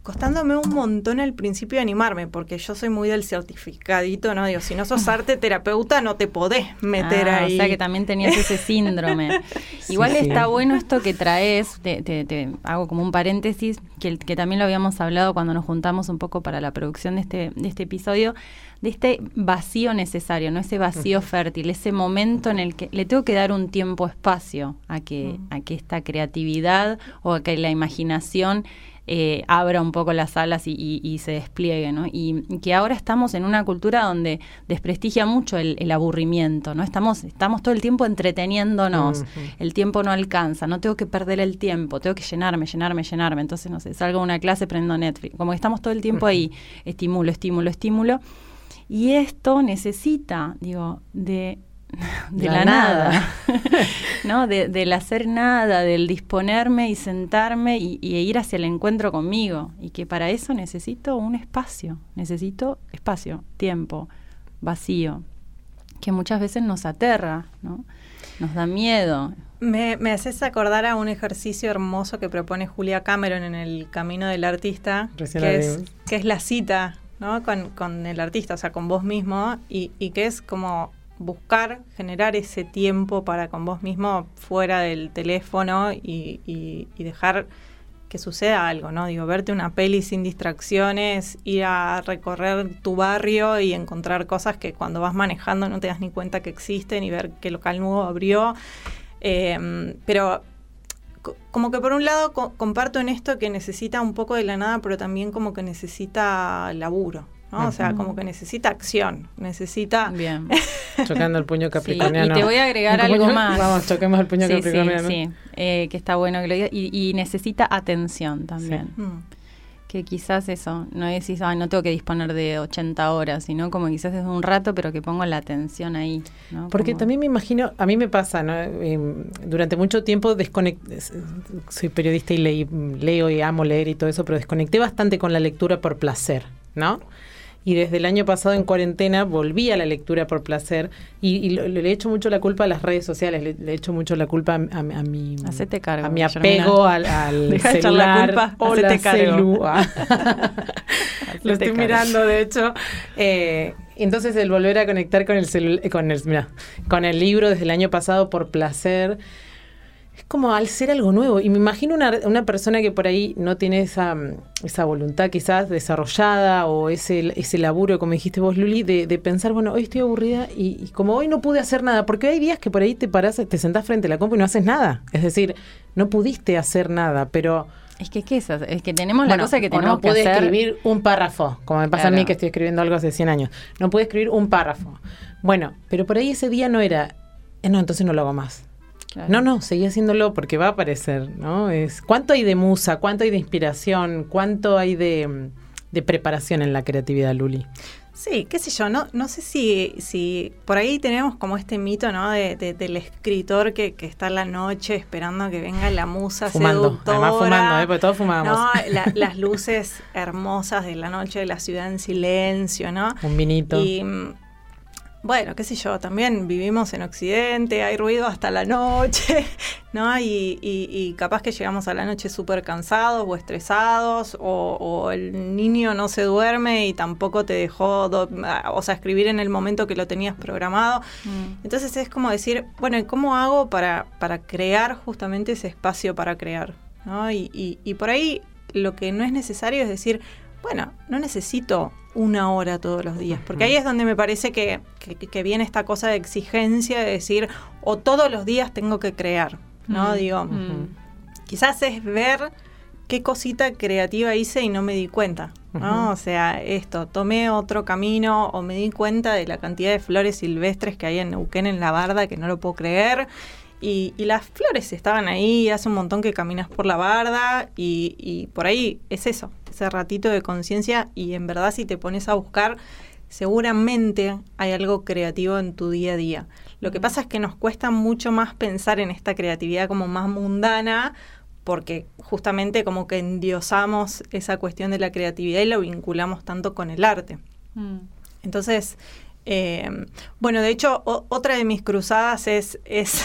Costándome un montón al principio animarme, porque yo soy muy del certificadito, ¿no? Digo, si no sos arte terapeuta, no te podés meter Ah, ahí. O sea que también tenías ese síndrome. Igual sí. está bueno esto que traes, te, te- te hago como un paréntesis, que, que también lo habíamos hablado cuando nos juntamos un poco para la producción de este, de este episodio, de este vacío necesario, ¿no? Ese vacío fértil, ese momento en el que le tengo que dar un tiempo, espacio a que, a que esta creatividad o a que la imaginación eh, abra un poco las alas y, y- y se despliegue, ¿no? Y, que ahora estamos en una cultura donde desprestigia mucho el, el aburrimiento, ¿no? Estamos, estamos todo el tiempo entreteniéndonos, el tiempo no alcanza, no tengo que perder el tiempo, tengo que llenarme, llenarme, llenarme. Entonces, no sé, salgo a una clase, prendo Netflix. Como que estamos todo el tiempo ahí, estímulo, estímulo, estímulo. Y esto necesita, digo, de, de La la, nada. nada, ¿no? De- del hacer nada, del disponerme y sentarme y, y ir hacia el encuentro conmigo. Y que para eso necesito un espacio, necesito espacio, tiempo, vacío, que muchas veces nos aterra, ¿no? Nos da miedo. Me, me haces acordar a un ejercicio hermoso que propone Julia Cameron en el Camino del Artista, Recién que es, que es la cita ¿no? con, con el artista, o sea, con vos mismo, y, y que es como buscar generar ese tiempo para con vos mismo fuera del teléfono y, dejar que suceda algo, ¿no? Digo, verte una peli sin distracciones, ir a recorrer tu barrio y encontrar cosas que cuando vas manejando no te das ni cuenta que existen y ver qué local nuevo abrió. Eh, pero co- como que por un lado co- comparto en esto que necesita un poco de la nada, pero también como que necesita laburo, ¿no? O sea, como que necesita acción, necesita... Bien. Chocando el puño Sí, capricorniano. y te voy a agregar ¿Cómo algo más. Vamos, choquemos el puño Sí, sí, capricorniano. sí, eh, que está bueno que lo digas. Y, y necesita atención también. Mm. Que quizás eso, no decís, ay, no tengo que disponer de 80 horas, sino como quizás es un rato, pero que pongo la atención ahí. ¿no? Porque Como- también me imagino, a mí me pasa, ¿no? Eh, durante mucho tiempo desconecté, soy periodista y leí- leo y amo leer y todo eso, pero desconecté bastante con la lectura por placer, ¿no? Y desde el año pasado en cuarentena volví a la lectura por placer y, y le he hecho mucho la culpa a las redes sociales, le, le he hecho mucho la culpa a, a- a mi, Hacete cargo, a mi apego al, al Deja de echar la celular. culpa, Hola, celu. Ah. Lo estoy cargo. mirando, de hecho. Eh, entonces el volver a conectar con el eh, con el, mira, con el libro desde el año pasado por placer es como al ser algo nuevo. Y me imagino una, una persona que por ahí no tiene esa, esa voluntad quizás desarrollada o ese, ese laburo, como dijiste vos, Luli, de, de pensar, bueno, hoy estoy aburrida y, y como hoy no pude hacer nada, porque hay días que por ahí te parás, te sentás frente a la compu y no haces nada. Es decir, no pudiste hacer nada, pero... Es que, ¿qué es eso? Es que tenemos Bueno, la cosa que tenemos no que pude hacer. escribir un párrafo, como me pasa a mí que estoy escribiendo algo hace 100 años. No pude escribir un párrafo. Bueno, pero por ahí ese día no era, eh, no, entonces no lo hago más. Claro. No, no, seguí haciéndolo porque va a aparecer, ¿no? Es cuánto hay de musa, cuánto hay de inspiración, cuánto hay de, de preparación en la creatividad, Luli. Sí, qué sé yo, no, no sé si, si por ahí tenemos como este mito, ¿no? De, de- del escritor que, que está en la noche esperando que venga la musa Fumando, seductora. además fumando, ¿eh? porque todos fumábamos. No, la- las luces hermosas de la noche de la ciudad en silencio, ¿no? Un vinito. Y bueno, qué sé yo, también vivimos en Occidente, hay ruido hasta la noche, ¿no? Y, y- y capaz que llegamos a la noche súper cansados o estresados, o, o el niño no se duerme y tampoco te dejó, do- o sea, escribir en el momento que lo tenías programado. Mm. Entonces es como decir, bueno, ¿y cómo hago para, para crear justamente ese espacio para crear? ¿no? Y, y- y por ahí lo que no es necesario es decir, bueno, no necesito una hora todos los días, porque ahí es donde me parece que, que- que viene esta cosa de exigencia de decir, o todos los días tengo que crear, ¿no? Digo, quizás es ver qué cosita creativa hice y no me di cuenta, ¿no? O sea, esto, tomé otro camino o me di cuenta de la cantidad de flores silvestres que hay en Neuquén, en la barda, que no lo puedo creer. Y, y las flores estaban ahí, hace un montón que caminas por la barda y, y por ahí es eso, ese ratito de conciencia y en verdad si te pones a buscar, seguramente hay algo creativo en tu día a día. Lo que pasa es que nos cuesta mucho más pensar en esta creatividad como más mundana porque justamente como que endiosamos esa cuestión de la creatividad y lo vinculamos tanto con el arte. Mm. Entonces, eh, bueno, de hecho, o- otra de mis cruzadas es, es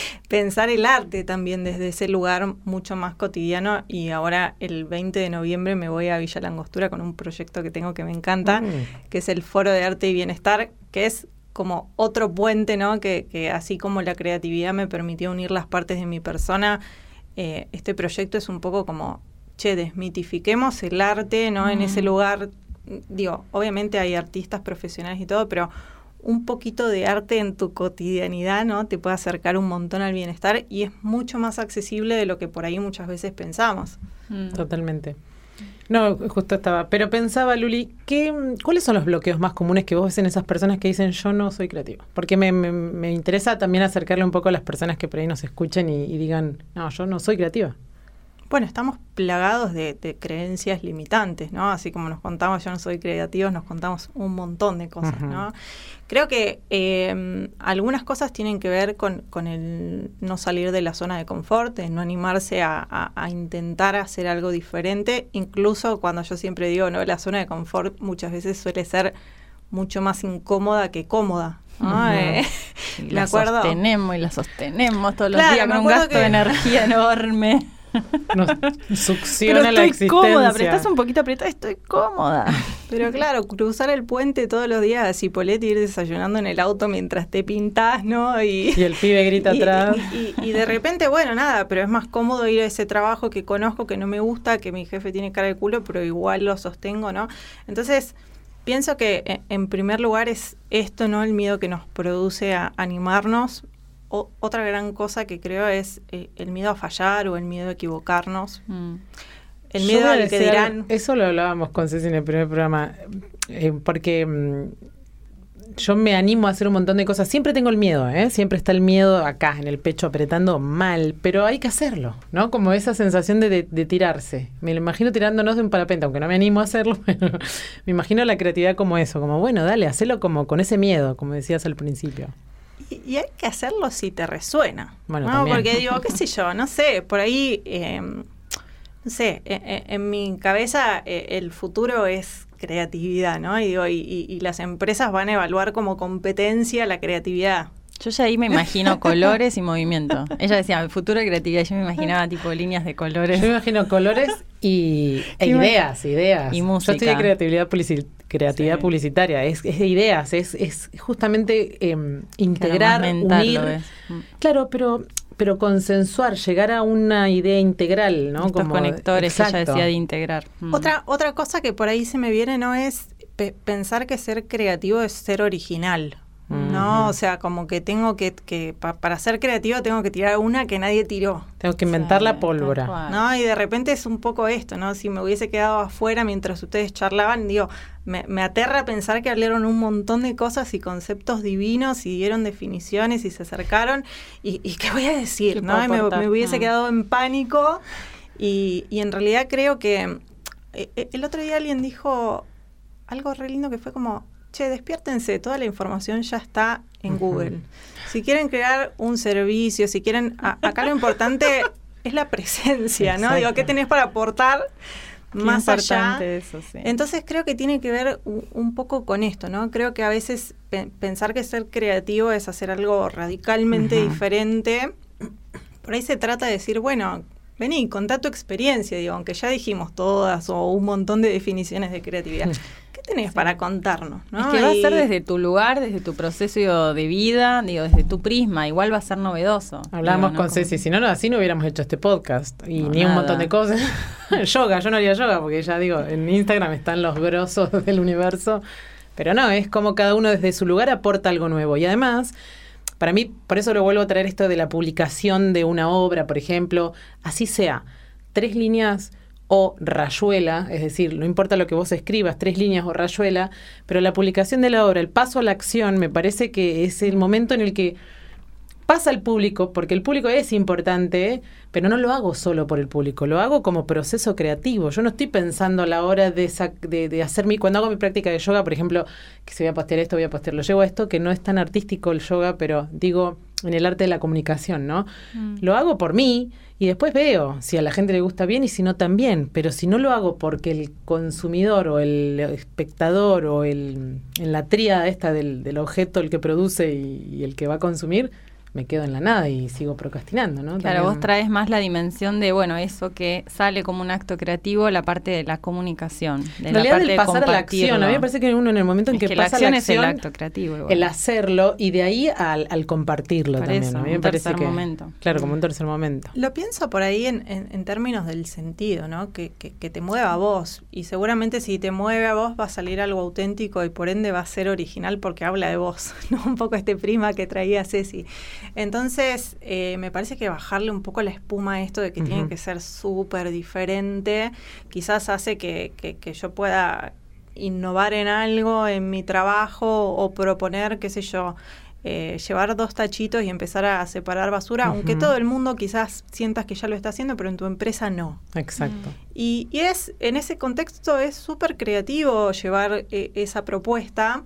pensar el arte también desde ese lugar mucho más cotidiano y ahora el 20 de noviembre me voy a Villa Langostura con un proyecto que tengo que me encanta, Mm. que es el Foro de Arte y Bienestar, que es como otro puente, ¿no? Que, que así como la creatividad me permitió unir las partes de mi persona, eh, este proyecto es un poco como, che, desmitifiquemos el arte, ¿no? En ese lugar, digo, obviamente hay artistas profesionales y todo, pero un poquito de arte en tu cotidianidad, ¿no? Te puede acercar un montón al bienestar y es mucho más accesible de lo que por ahí muchas veces pensamos. Mm. Totalmente. No, justo estaba. Pero pensaba, Luli, ¿qué, ¿cuáles son los bloqueos más comunes que vos ves en esas personas que dicen yo no soy creativa? Porque me, me- me interesa también acercarle un poco a las personas que por ahí nos escuchen y, y digan, no, yo no soy creativa. Bueno, estamos plagados de, de creencias limitantes, ¿no? Así como nos contamos, yo no soy creativos, nos contamos un montón de cosas. ¿no? Creo que eh, algunas cosas tienen que ver con, con el no salir de la zona de confort, de no animarse a, a- a intentar hacer algo diferente, incluso cuando yo siempre digo, ¿no? La zona de confort muchas veces suele ser mucho más incómoda que cómoda. ¿no? Eh, Y la sostenemos y la sostenemos todos los Claro, días con un gasto de energía enorme. Nos Pero succiona la estoy existencia. cómoda, apretás un poquito apretada, estoy cómoda. Pero claro, cruzar el puente todos los días a Cipolletti, ir desayunando en el auto mientras te pintás, ¿no? Y, Y el pibe grita y- atrás. Y, y- y de repente, bueno, nada, pero es más cómodo ir a ese trabajo que conozco, que no me gusta, que mi jefe tiene cara de culo, pero igual lo sostengo, ¿no? Entonces, pienso que eh, en primer lugar es esto, ¿no? El miedo que nos produce a animarnos. O- otra gran cosa que creo es eh, el miedo a fallar o el miedo a equivocarnos. Mm. El miedo al que dirán... Eso lo hablábamos con Ceci en el primer programa. eh, porque mm, yo me animo a hacer un montón de cosas. Siempre tengo el miedo, ¿eh? Siempre está el miedo acá, en el pecho, apretando mal. Pero hay que hacerlo, ¿no? Como esa sensación de, de- de tirarse. Me lo imagino tirándonos de un parapente, aunque no me animo a hacerlo. pero me imagino la creatividad como eso. Como, bueno, dale, hacelo como con ese miedo, como decías al principio. Y, hay que hacerlo si te resuena. Bueno, ¿no? también. Porque digo, qué sé yo, no sé, por ahí, eh, no sé, en, en- en mi cabeza eh, el futuro es creatividad, ¿no? Y digo, y, y- y las empresas van a evaluar como competencia la creatividad. Yo ya ahí me imagino colores y movimiento. Ella decía, el futuro de creatividad. Yo me imaginaba tipo líneas de colores. Yo me imagino colores y e ideas, ideas. y Yo música. estoy de creatividad, creatividad Sí. publicitaria, es, es de ideas, es, es justamente em, integrar, mental unir. Mm. Claro, pero pero consensuar, llegar a una idea integral, ¿no? Estos Como- conectores que ella exacto. decía de integrar. Mm. Otra, otra cosa que por ahí se me viene no es pe- pensar que ser creativo es ser original. No, o sea, como que tengo que, que pa- para ser creativo tengo que tirar una que nadie tiró. Tengo que inventar Sí, la pólvora. ¿no? Y de repente es un poco esto, ¿no? Si me hubiese quedado afuera mientras ustedes charlaban, digo, me, me aterra pensar que hablaron un montón de cosas y conceptos divinos y dieron definiciones y se acercaron. ¿Y, y qué voy a decir? ¿Qué ¿no? Y me, me hubiese Mm. quedado en pánico y, y en realidad creo que eh, eh, el otro día alguien dijo algo re lindo que fue como, che, despiértense, toda la información ya está en. Google. Si quieren crear un servicio, si quieren, a- acá lo importante es la presencia, ¿no? Digo. ¿qué tenés para aportar Qué más allá? eso, sí. Entonces creo que tiene que ver un poco con esto, ¿no? Creo que a veces pe- pensar que ser creativo es hacer algo radicalmente diferente. Por ahí se trata de decir, bueno, vení, contá tu experiencia, digo, aunque ya dijimos todas o un montón de definiciones de creatividad. ¿Qué tenés para contarnos? ¿no? Es que va a ser desde tu lugar, desde tu proceso de vida, digo, desde tu prisma. Igual va a ser novedoso. Hablábamos Digo, ¿no? con Ceci, si no, no, así no hubiéramos hecho este podcast. Y No, ni un montón de cosas. yoga, yo no haría yoga porque ya digo, en Instagram están los grosos del universo. Pero no, es como cada uno desde su lugar aporta algo nuevo. Y además, para mí, por eso lo vuelvo a traer esto de la publicación de una obra, por ejemplo, así sea, tres líneas o rayuela, es decir, no importa lo que vos escribas, tres líneas o rayuela, pero la publicación de la obra, el paso a la acción, me parece que es el momento en el que pasa al público, porque el público es importante, pero no lo hago solo por el público, lo hago como proceso creativo. Yo no estoy pensando a la hora de, de, hacer mi, cuando hago mi práctica de yoga, por ejemplo, que si voy a postear esto, voy a postear, lo llevo a esto, que no es tan artístico el yoga, pero digo, en el arte de la comunicación, ¿no? Mm. Lo hago por mí y después veo si a la gente le gusta bien y si no también, pero si no lo hago porque el consumidor o el espectador o el, en la tríada esta del, del objeto, el que produce y, y el que va a consumir, me quedo en la nada y sigo procrastinando, ¿no? Claro, También- vos traes más la dimensión de, bueno, eso que sale como un acto creativo, la parte de la comunicación, de En la parte del de pasar a la acción, a mí me parece que uno en el momento en Es que, que la pasa acción la es el acción, acto creativo. igual. el hacerlo y de ahí al, al compartirlo Por también. eso, a mí me un parece tercer que, momento. Claro, como un tercer momento. Lo pienso por ahí en, en- en términos del sentido, ¿no? Que, que- que te mueva a vos. Y seguramente si te mueve a vos va a salir algo auténtico y por ende va a ser original porque habla de vos, ¿no? Un poco este prima que traía Ceci. Entonces, eh, me parece que bajarle un poco la espuma a esto de que tiene que ser súper diferente, quizás hace que, que- que yo pueda innovar en algo, en mi trabajo o proponer, qué sé yo, eh, llevar dos tachitos y empezar a separar basura, aunque todo el mundo quizás sientas que ya lo está haciendo, pero en tu empresa no. Exacto. Y, y es en ese contexto es súper creativo llevar eh, esa propuesta.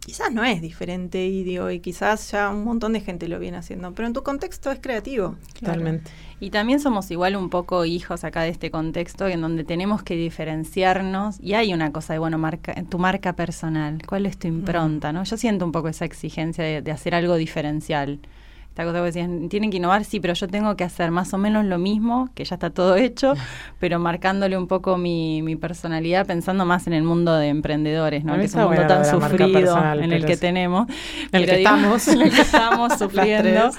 Quizás no es diferente y, digo, y quizás ya un montón de gente lo viene haciendo, pero en tu contexto es creativo. Totalmente. Y también somos igual un poco hijos acá de este contexto en donde tenemos que diferenciarnos y hay una cosa de, bueno, marca, tu marca personal, cuál es tu impronta, ¿no? Yo siento un poco esa exigencia de, de hacer algo diferencial. Cosa que tienen que innovar, sí, pero yo tengo que hacer más o menos lo mismo, que ya está todo hecho, pero marcándole un poco mi, mi personalidad, pensando más en el mundo de emprendedores, ¿no? Que es un mundo tan sufrido personal, en el que sí. tenemos. En el Pero que digo, estamos. en el que estamos sufriendo.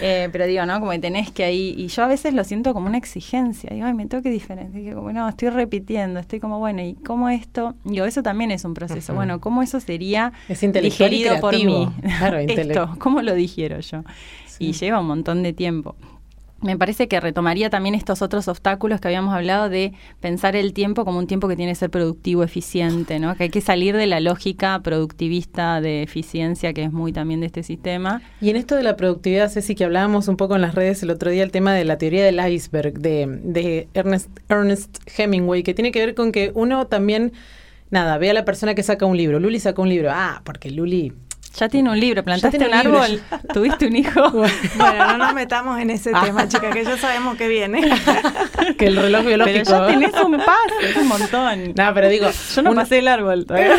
Eh, pero digo, ¿no? Como que tenés que ahí, y yo a veces lo siento como una exigencia, digo, ay, me tengo que diferenciar, digo, como, no, estoy repitiendo, estoy como, bueno, ¿y cómo esto? Digo, eso también es un proceso, bueno, ¿cómo eso sería Es digerido por mí? Claro, esto, ¿cómo lo digiero yo? Y lleva un montón de tiempo. Me parece que retomaría también estos otros obstáculos que habíamos hablado de pensar el tiempo como un tiempo que tiene que ser productivo, eficiente, ¿no? Que hay que salir de la lógica productivista de eficiencia que es muy también de este sistema. Y en esto de la productividad, Ceci, que hablábamos un poco en las redes el otro día, el tema de la teoría del iceberg de, de Ernest, Ernest Hemingway, que tiene que ver con que uno también, nada, ve a la persona que saca un libro. Luli sacó un libro. Ah, porque Luli... Ya tiene un libro, plantaste un un libro, árbol, tuviste un hijo. Bueno, no nos metamos en ese tema, chicas, que ya sabemos que viene. que el reloj Pero biológico... ya tenés un paso, es un montón. No, pero digo, Yo no uno- pasé el árbol todavía.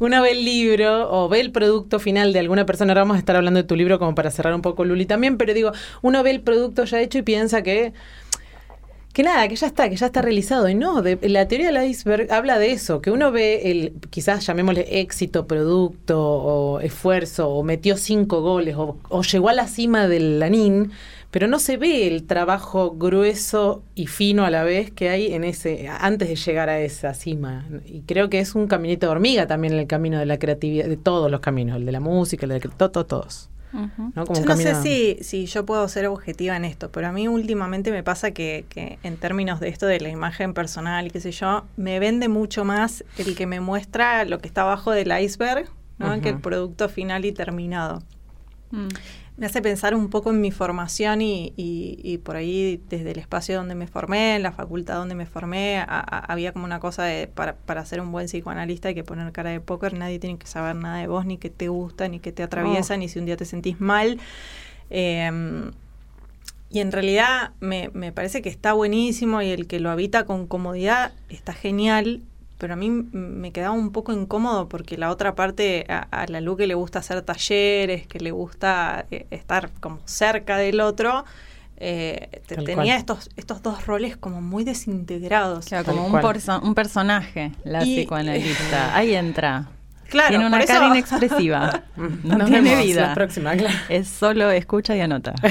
uno ve el libro o ve el producto final de alguna persona, ahora vamos a estar hablando de tu libro como para cerrar un poco Luli también, pero digo, uno ve el producto ya hecho y piensa que que nada, que ya está, que ya está realizado. Y no, de- la teoría del iceberg habla de eso, que uno ve el, quizás llamémosle éxito, producto o esfuerzo, o metió cinco goles, o, o llegó a la cima del lanín, pero no se ve el trabajo grueso y fino a la vez que hay en ese, antes de llegar a esa cima. Y creo que es un caminito de hormiga también en el camino de la creatividad, de todos los caminos, el de la música, el de la, to- to- ¿no? Como Yo no sé si, si yo puedo ser objetiva en esto, pero a mí últimamente me pasa que, que en términos de esto de la imagen personal y qué sé yo, me vende mucho más el que me muestra lo que está abajo del iceberg ¿no? Que el producto final y terminado. Mm. Me hace pensar un poco en mi formación y, y- y por ahí desde el espacio donde me formé, en la facultad donde me formé, a- a- había como una cosa de para, para ser un buen psicoanalista hay que poner cara de póker, nadie tiene que saber nada de vos, ni que te gusta, ni que te atraviesa, Oh. ni si un día te sentís mal. Eh, y en realidad me, me parece que está buenísimo y el que lo habita con comodidad está genial, pero a mí me quedaba un poco incómodo porque la otra parte, a, a la Lu que le gusta hacer talleres, que le gusta eh, estar como cerca del otro, eh, te- tenía cual. estos, estos dos roles como muy desintegrados. O sea, Tal como un, un personaje, la Y- psicoanalista. Ahí entra. Claro, tiene una por cara eso- inexpresiva. No Nos tiene vemos vida. La próxima, claro. Es solo escucha y anota.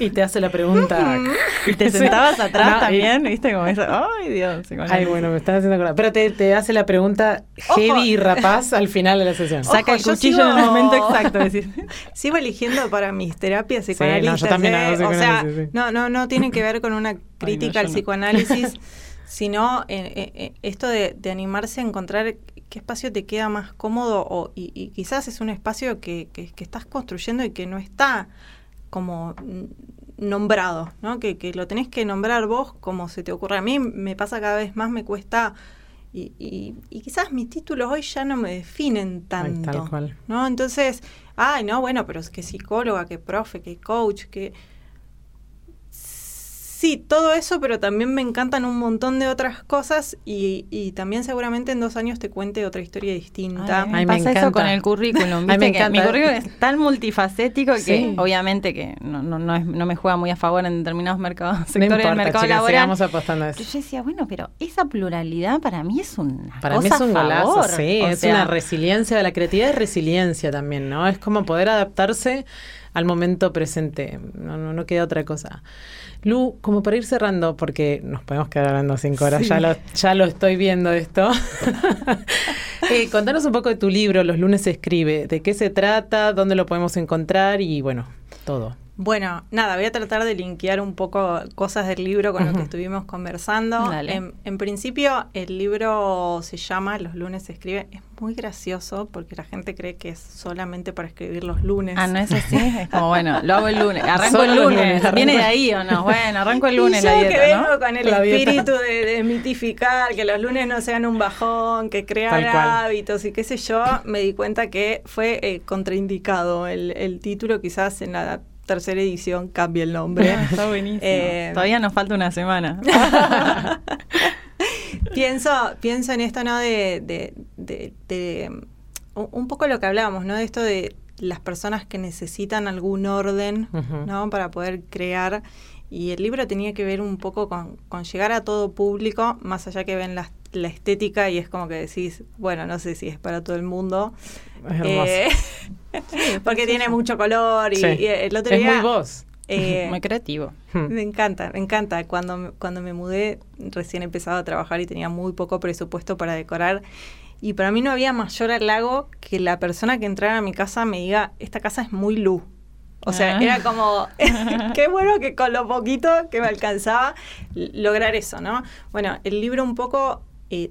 Y te hace la pregunta. Y te sentabas atrás No, y- también, ¿viste? Como eso. Ay, Dios. Ay, bueno, me estás haciendo acordar. Pero te, te hace la pregunta heavy Ojo. y rapaz al final de la sesión. Ojo, Saca el cuchillo sigo- en el momento exacto. Sigo eligiendo para mis terapias no, yo psicoanalistas. también ¿eh? hago o sea, psicoanálisis, sí. no, no, no tiene que ver con una crítica al psicoanálisis, sino eh, eh, eh, esto de, de animarse a encontrar qué espacio te queda más cómodo o, y, y quizás es un espacio que, que- que estás construyendo y que no está como nombrado, ¿no? Que, que lo tenés que nombrar vos como se te ocurre. A mí me pasa cada vez más, me cuesta... Y, y- y quizás mis títulos hoy ya no me definen Ay, tanto. tal cual. ¿no? Entonces, ay, no, bueno, pero es que psicóloga, que profe, que coach, que... Sí, todo eso, pero también me encantan un montón de otras cosas y, y también seguramente en dos años te cuente otra historia distinta. Ay, me Ay, me pasa eso encanta. con el currículum. Ay, me que mi currículum es tan multifacético que obviamente que no, no, no, es- no me juega muy a favor en determinados mercados, No sectores importa, del mercado chicas, laboral. sigamos apostando a eso. Pero yo decía, bueno, pero esa pluralidad para mí es una Para mí cosa es un a golazo, favor. sí, O es sea, una resiliencia, la creatividad es resiliencia también, ¿no? Es como poder adaptarse al momento presente, no, no, no queda otra cosa. Lu, como para ir cerrando, porque nos podemos quedar hablando cinco horas, Sí. ya, lo, ya lo estoy viendo esto. Eh, contanos un poco de tu libro, Los lunes se escribe, de qué se trata, dónde lo podemos encontrar y bueno, todo. Bueno, nada, voy a tratar de linkear un poco cosas del libro con lo que estuvimos conversando. En, en principio, el libro se llama Los lunes se escribe. Es muy gracioso porque la gente cree que es solamente para escribir los lunes. Ah, no es así. Es como, bueno, lo hago el lunes. Arranco Solo el lunes. lunes, arranco ¿Viene de ahí o no? Bueno, arranco el lunes y yo la que vengo ¿no? con el La espíritu de, de mitificar, que los lunes no sean un bajón, que crear hábitos y qué sé yo, me di cuenta que fue eh, contraindicado el, el título, quizás en la tercera edición cambie el nombre. Ah, Está buenísimo. Eh, Todavía nos falta una semana. pienso, pienso en esto, ¿no? De, de, de- de, un poco lo que hablábamos, ¿no? De esto de las personas que necesitan algún orden. ¿no? Para poder crear. Y el libro tenía que ver un poco con, con llegar a todo público, más allá que ven la, la estética y es como que decís, bueno, no sé si es para todo el mundo. Es hermoso. Eh, porque tiene mucho color y, Sí. y el otro es día... muy vos. eh, Muy creativo. Hmm. me encanta, me encanta. Cuando, me- cuando me mudé, recién empezaba a trabajar y tenía muy poco presupuesto para decorar. Y para mí no había mayor halago que la persona que entrara a mi casa me diga, esta casa es muy luz. O sea, Ah. era como, qué bueno que con lo poquito que me alcanzaba lograr eso, ¿no? Bueno, el libro un poco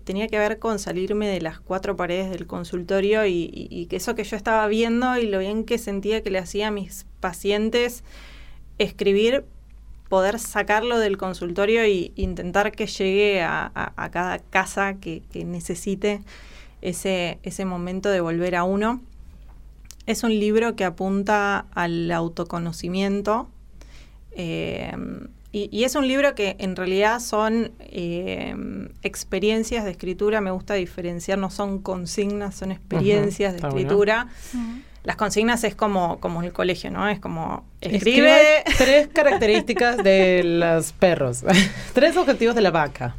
tenía que ver con salirme de las cuatro paredes del consultorio y, y- eso que yo estaba viendo y lo bien que sentía que le hacía a mis pacientes escribir, poder sacarlo del consultorio e intentar que llegue a, cada casa que, que necesite ese, ese momento de volver a uno. Es un libro que apunta al autoconocimiento. eh, y, y es un libro que en realidad son eh, experiencias de escritura. Me gusta diferenciar, no son consignas, son experiencias de bueno. escritura. Las consignas es como, como el colegio, ¿no? Es como Escribe escribe. tres características de los perros. tres objetivos de la vaca.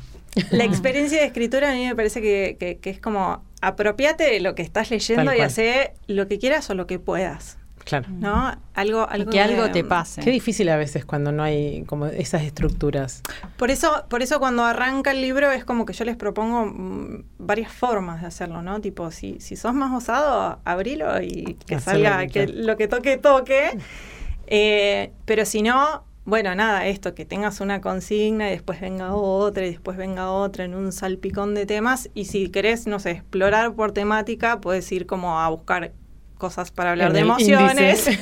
La experiencia de escritura a mí me parece que, que- que es como apropiate de lo que estás leyendo Tal y hace lo que quieras o lo que puedas, Claro. ¿no? Algo, algo que algo te pase. Qué difícil a veces cuando no hay como esas estructuras. Por eso, por eso cuando arranca el libro es como que yo les propongo mm, varias formas de hacerlo, ¿no? Tipo, si, si sos más osado, abrilo y que salga, que lo que toque, toque. Eh, pero si no, bueno, nada, esto, que tengas una consigna y después venga otra y después venga otra en un salpicón de temas. Y si querés, no sé, explorar por temática, puedes ir como a buscar cosas para hablar En de emociones.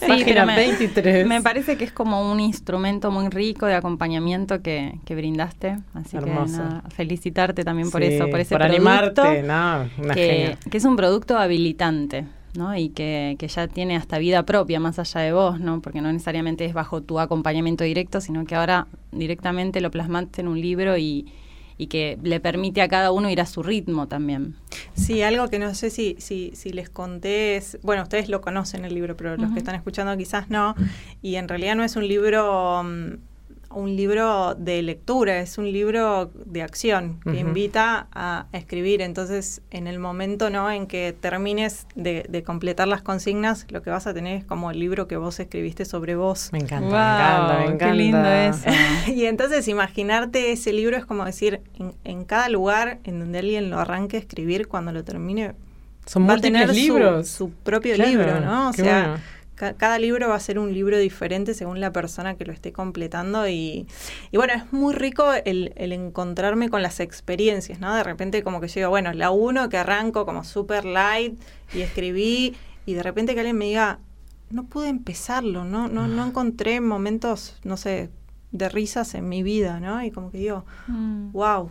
Sí, Página me, 23. me parece que es como un instrumento muy rico de acompañamiento que, que brindaste. Así Hermoso. que nada, felicitarte también por Sí, eso, por ese por producto. animarte, no, una que, genia. que es un producto habilitante. ¿no? y que, que ya tiene hasta vida propia más allá de vos, ¿no? porque no necesariamente es bajo tu acompañamiento directo, sino que ahora directamente lo plasmaste en un libro y, y que le permite a cada uno ir a su ritmo también. Sí, algo que no sé si, si, si les conté es, bueno, ustedes lo conocen el libro, pero los que están escuchando quizás no, y en realidad no es un libro mm, un libro de lectura, es un libro de acción que invita a, escribir. Entonces, en el momento ¿no? en que termines de, de completar las consignas, lo que vas a tener es como el libro que vos escribiste sobre vos. Me encanta, me encanta, me encanta. qué lindo eso. Y entonces imaginarte ese libro es como decir, en, en cada lugar en donde alguien lo arranque a escribir, cuando lo termine, Son va a tener su- libros. Su, propio Claro, libro, ¿no? O sea, bueno. Ca- cada libro va a ser un libro diferente según la persona que lo esté completando y, y bueno, es muy rico el, el encontrarme con las experiencias, ¿no? De repente como que yo digo, bueno, la uno que arranco como super light y escribí y de repente que alguien me diga, no pude empezarlo, ¿no? No, Ah. no encontré momentos, no sé, de risas en mi vida, ¿no? Y como que digo, wow.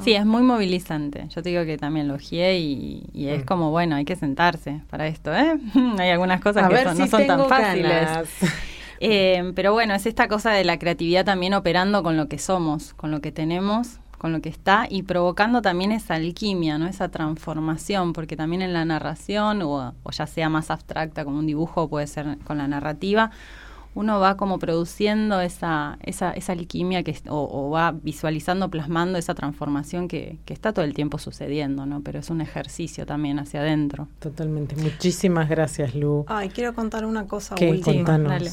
Sí, es muy movilizante. Yo te digo que también lo ojeé y, y es Mm. como, bueno, hay que sentarse para esto, ¿eh? hay algunas cosas A que son- si no son tan fáciles. Eh, pero bueno, es esta cosa de la creatividad también operando con lo que somos, con lo que tenemos, con lo que está y provocando también esa alquimia, ¿no? esa transformación, porque también en la narración, o, o ya sea más abstracta como un dibujo, puede ser con la narrativa, uno va como produciendo esa, esa, esa alquimia que, o, va visualizando, plasmando esa transformación que, que, está todo el tiempo sucediendo, ¿no? Pero es un ejercicio también hacia adentro. Totalmente. Muchísimas gracias, Lu. Ay, quiero contar una cosa ¿Qué? última. Dale.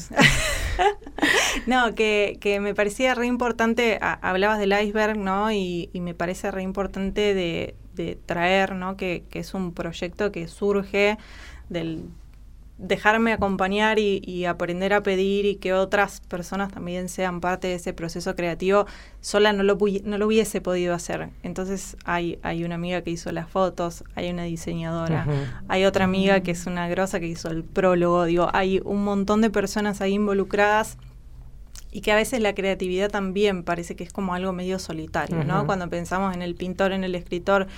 no, que, que, me parecía re importante, a, hablabas del iceberg, ¿no? Y, y me parece re importante de, de traer, ¿no? Que, que es un proyecto que surge del dejarme acompañar y, y, aprender a pedir y que otras personas también sean parte de ese proceso creativo, sola no lo, no lo hubiese podido hacer. Entonces hay, hay una amiga que hizo las fotos, hay una diseñadora, uh -huh. hay otra amiga que es una grosa que hizo el prólogo, digo, hay un montón de personas ahí involucradas y que a veces la creatividad también parece que es como algo medio solitario, uh -huh. ¿no? Cuando pensamos en el pintor, en el escritor,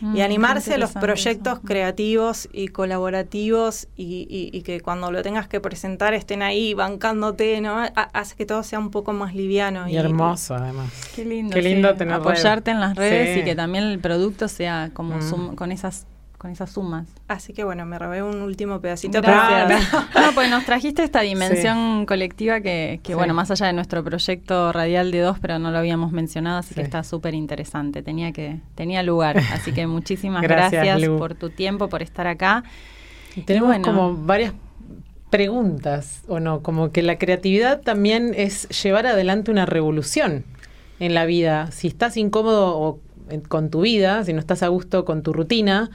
Mm, y animarse a los proyectos eso. creativos y colaborativos y, y, y, que cuando lo tengas que presentar estén ahí bancándote, ¿no? hace que todo sea un poco más liviano. Y, y hermoso, además. Qué lindo. Qué lindo sí. tener Apoyarte en las redes sí. y que también el producto sea como Mm. sum, con esas con esas sumas. Así que bueno, me robé un último pedacito. Gracias. no, pues nos trajiste esta dimensión sí. colectiva que, que sí. bueno, más allá de nuestro proyecto radial de dos, pero no lo habíamos mencionado, así sí. que está súper interesante. Tenía que tenía lugar. Así que muchísimas gracias, gracias por tu tiempo, por estar acá. Y tenemos bueno. como varias preguntas, ¿o no? Como que la creatividad también es llevar adelante una revolución en la vida. Si estás incómodo o con tu vida, si no estás a gusto con tu rutina,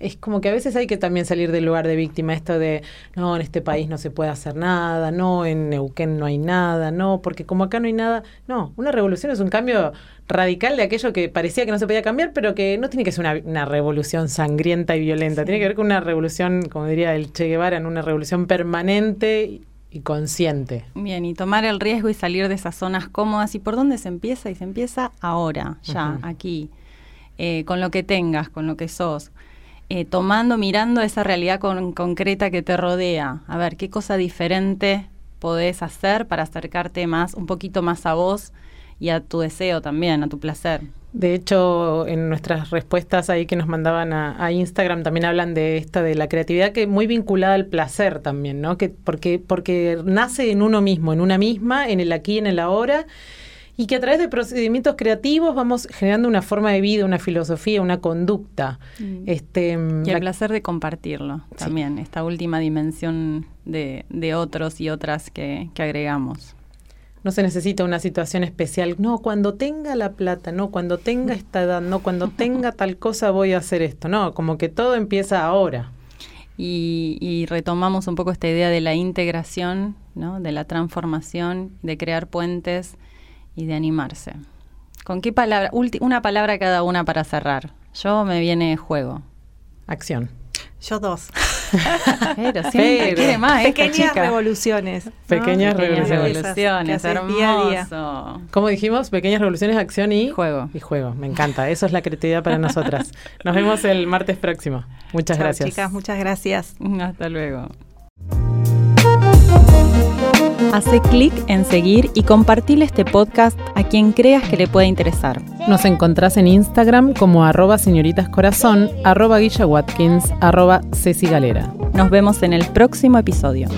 es como que a veces hay que también salir del lugar de víctima, esto de, no, en este país no se puede hacer nada, no, en Neuquén no hay nada, no, porque como acá no hay nada, no, una revolución es un cambio radical de aquello que parecía que no se podía cambiar, pero que no tiene que ser una, una revolución sangrienta y violenta, sí. tiene que ver con una revolución, como diría el Che Guevara, en una revolución permanente y consciente. Bien, y tomar el riesgo y salir de esas zonas cómodas. ¿Y por dónde se empieza? Y se empieza ahora, ya, uh -huh. aquí, eh, con lo que tengas, con lo que sos eh, tomando, mirando esa realidad con, concreta que te rodea. A ver, qué cosa diferente podés hacer para acercarte más, un poquito más a vos y a tu deseo también, a tu placer. De hecho, en nuestras respuestas ahí que nos mandaban a, Instagram también hablan de esta de la creatividad que muy vinculada al placer también, ¿no? Que porque porque nace en uno mismo, en una misma, en el aquí, en el ahora y que a través de procedimientos creativos vamos generando una forma de vida, una filosofía, una conducta. Mm. Este, y el la... placer de compartirlo también, sí. esta última dimensión de, de otros y otras que, que, agregamos. No se necesita una situación especial, no, cuando tenga la plata, no, cuando tenga esta edad, no, cuando tenga tal cosa voy a hacer esto, no, como que todo empieza ahora. Y, y, retomamos un poco esta idea de la integración, ¿no? de la transformación, de crear puentes y de animarse. ¿Con qué palabra? Una palabra cada una para cerrar. Yo me viene juego. Acción. Yo dos. Pero siempre Pero, quiere más. Pequeñas chica. revoluciones. ¿no? Pequeñas, Pequeñas revoluciones. revoluciones. Hermoso. Día a día. Como dijimos, pequeñas revoluciones, acción y juego. Y juego. Me encanta. Eso es la creatividad para nosotras. Nos vemos el martes próximo. Muchas Chao, gracias. Chicas, muchas gracias. Hasta luego. Hace clic en seguir y compartir este podcast a quien creas que le pueda interesar. Nos encontrás en Instagram como arroba señoritascorazón, arroba Guilla Watkins, arroba Ceci Galera. Nos vemos en el próximo episodio.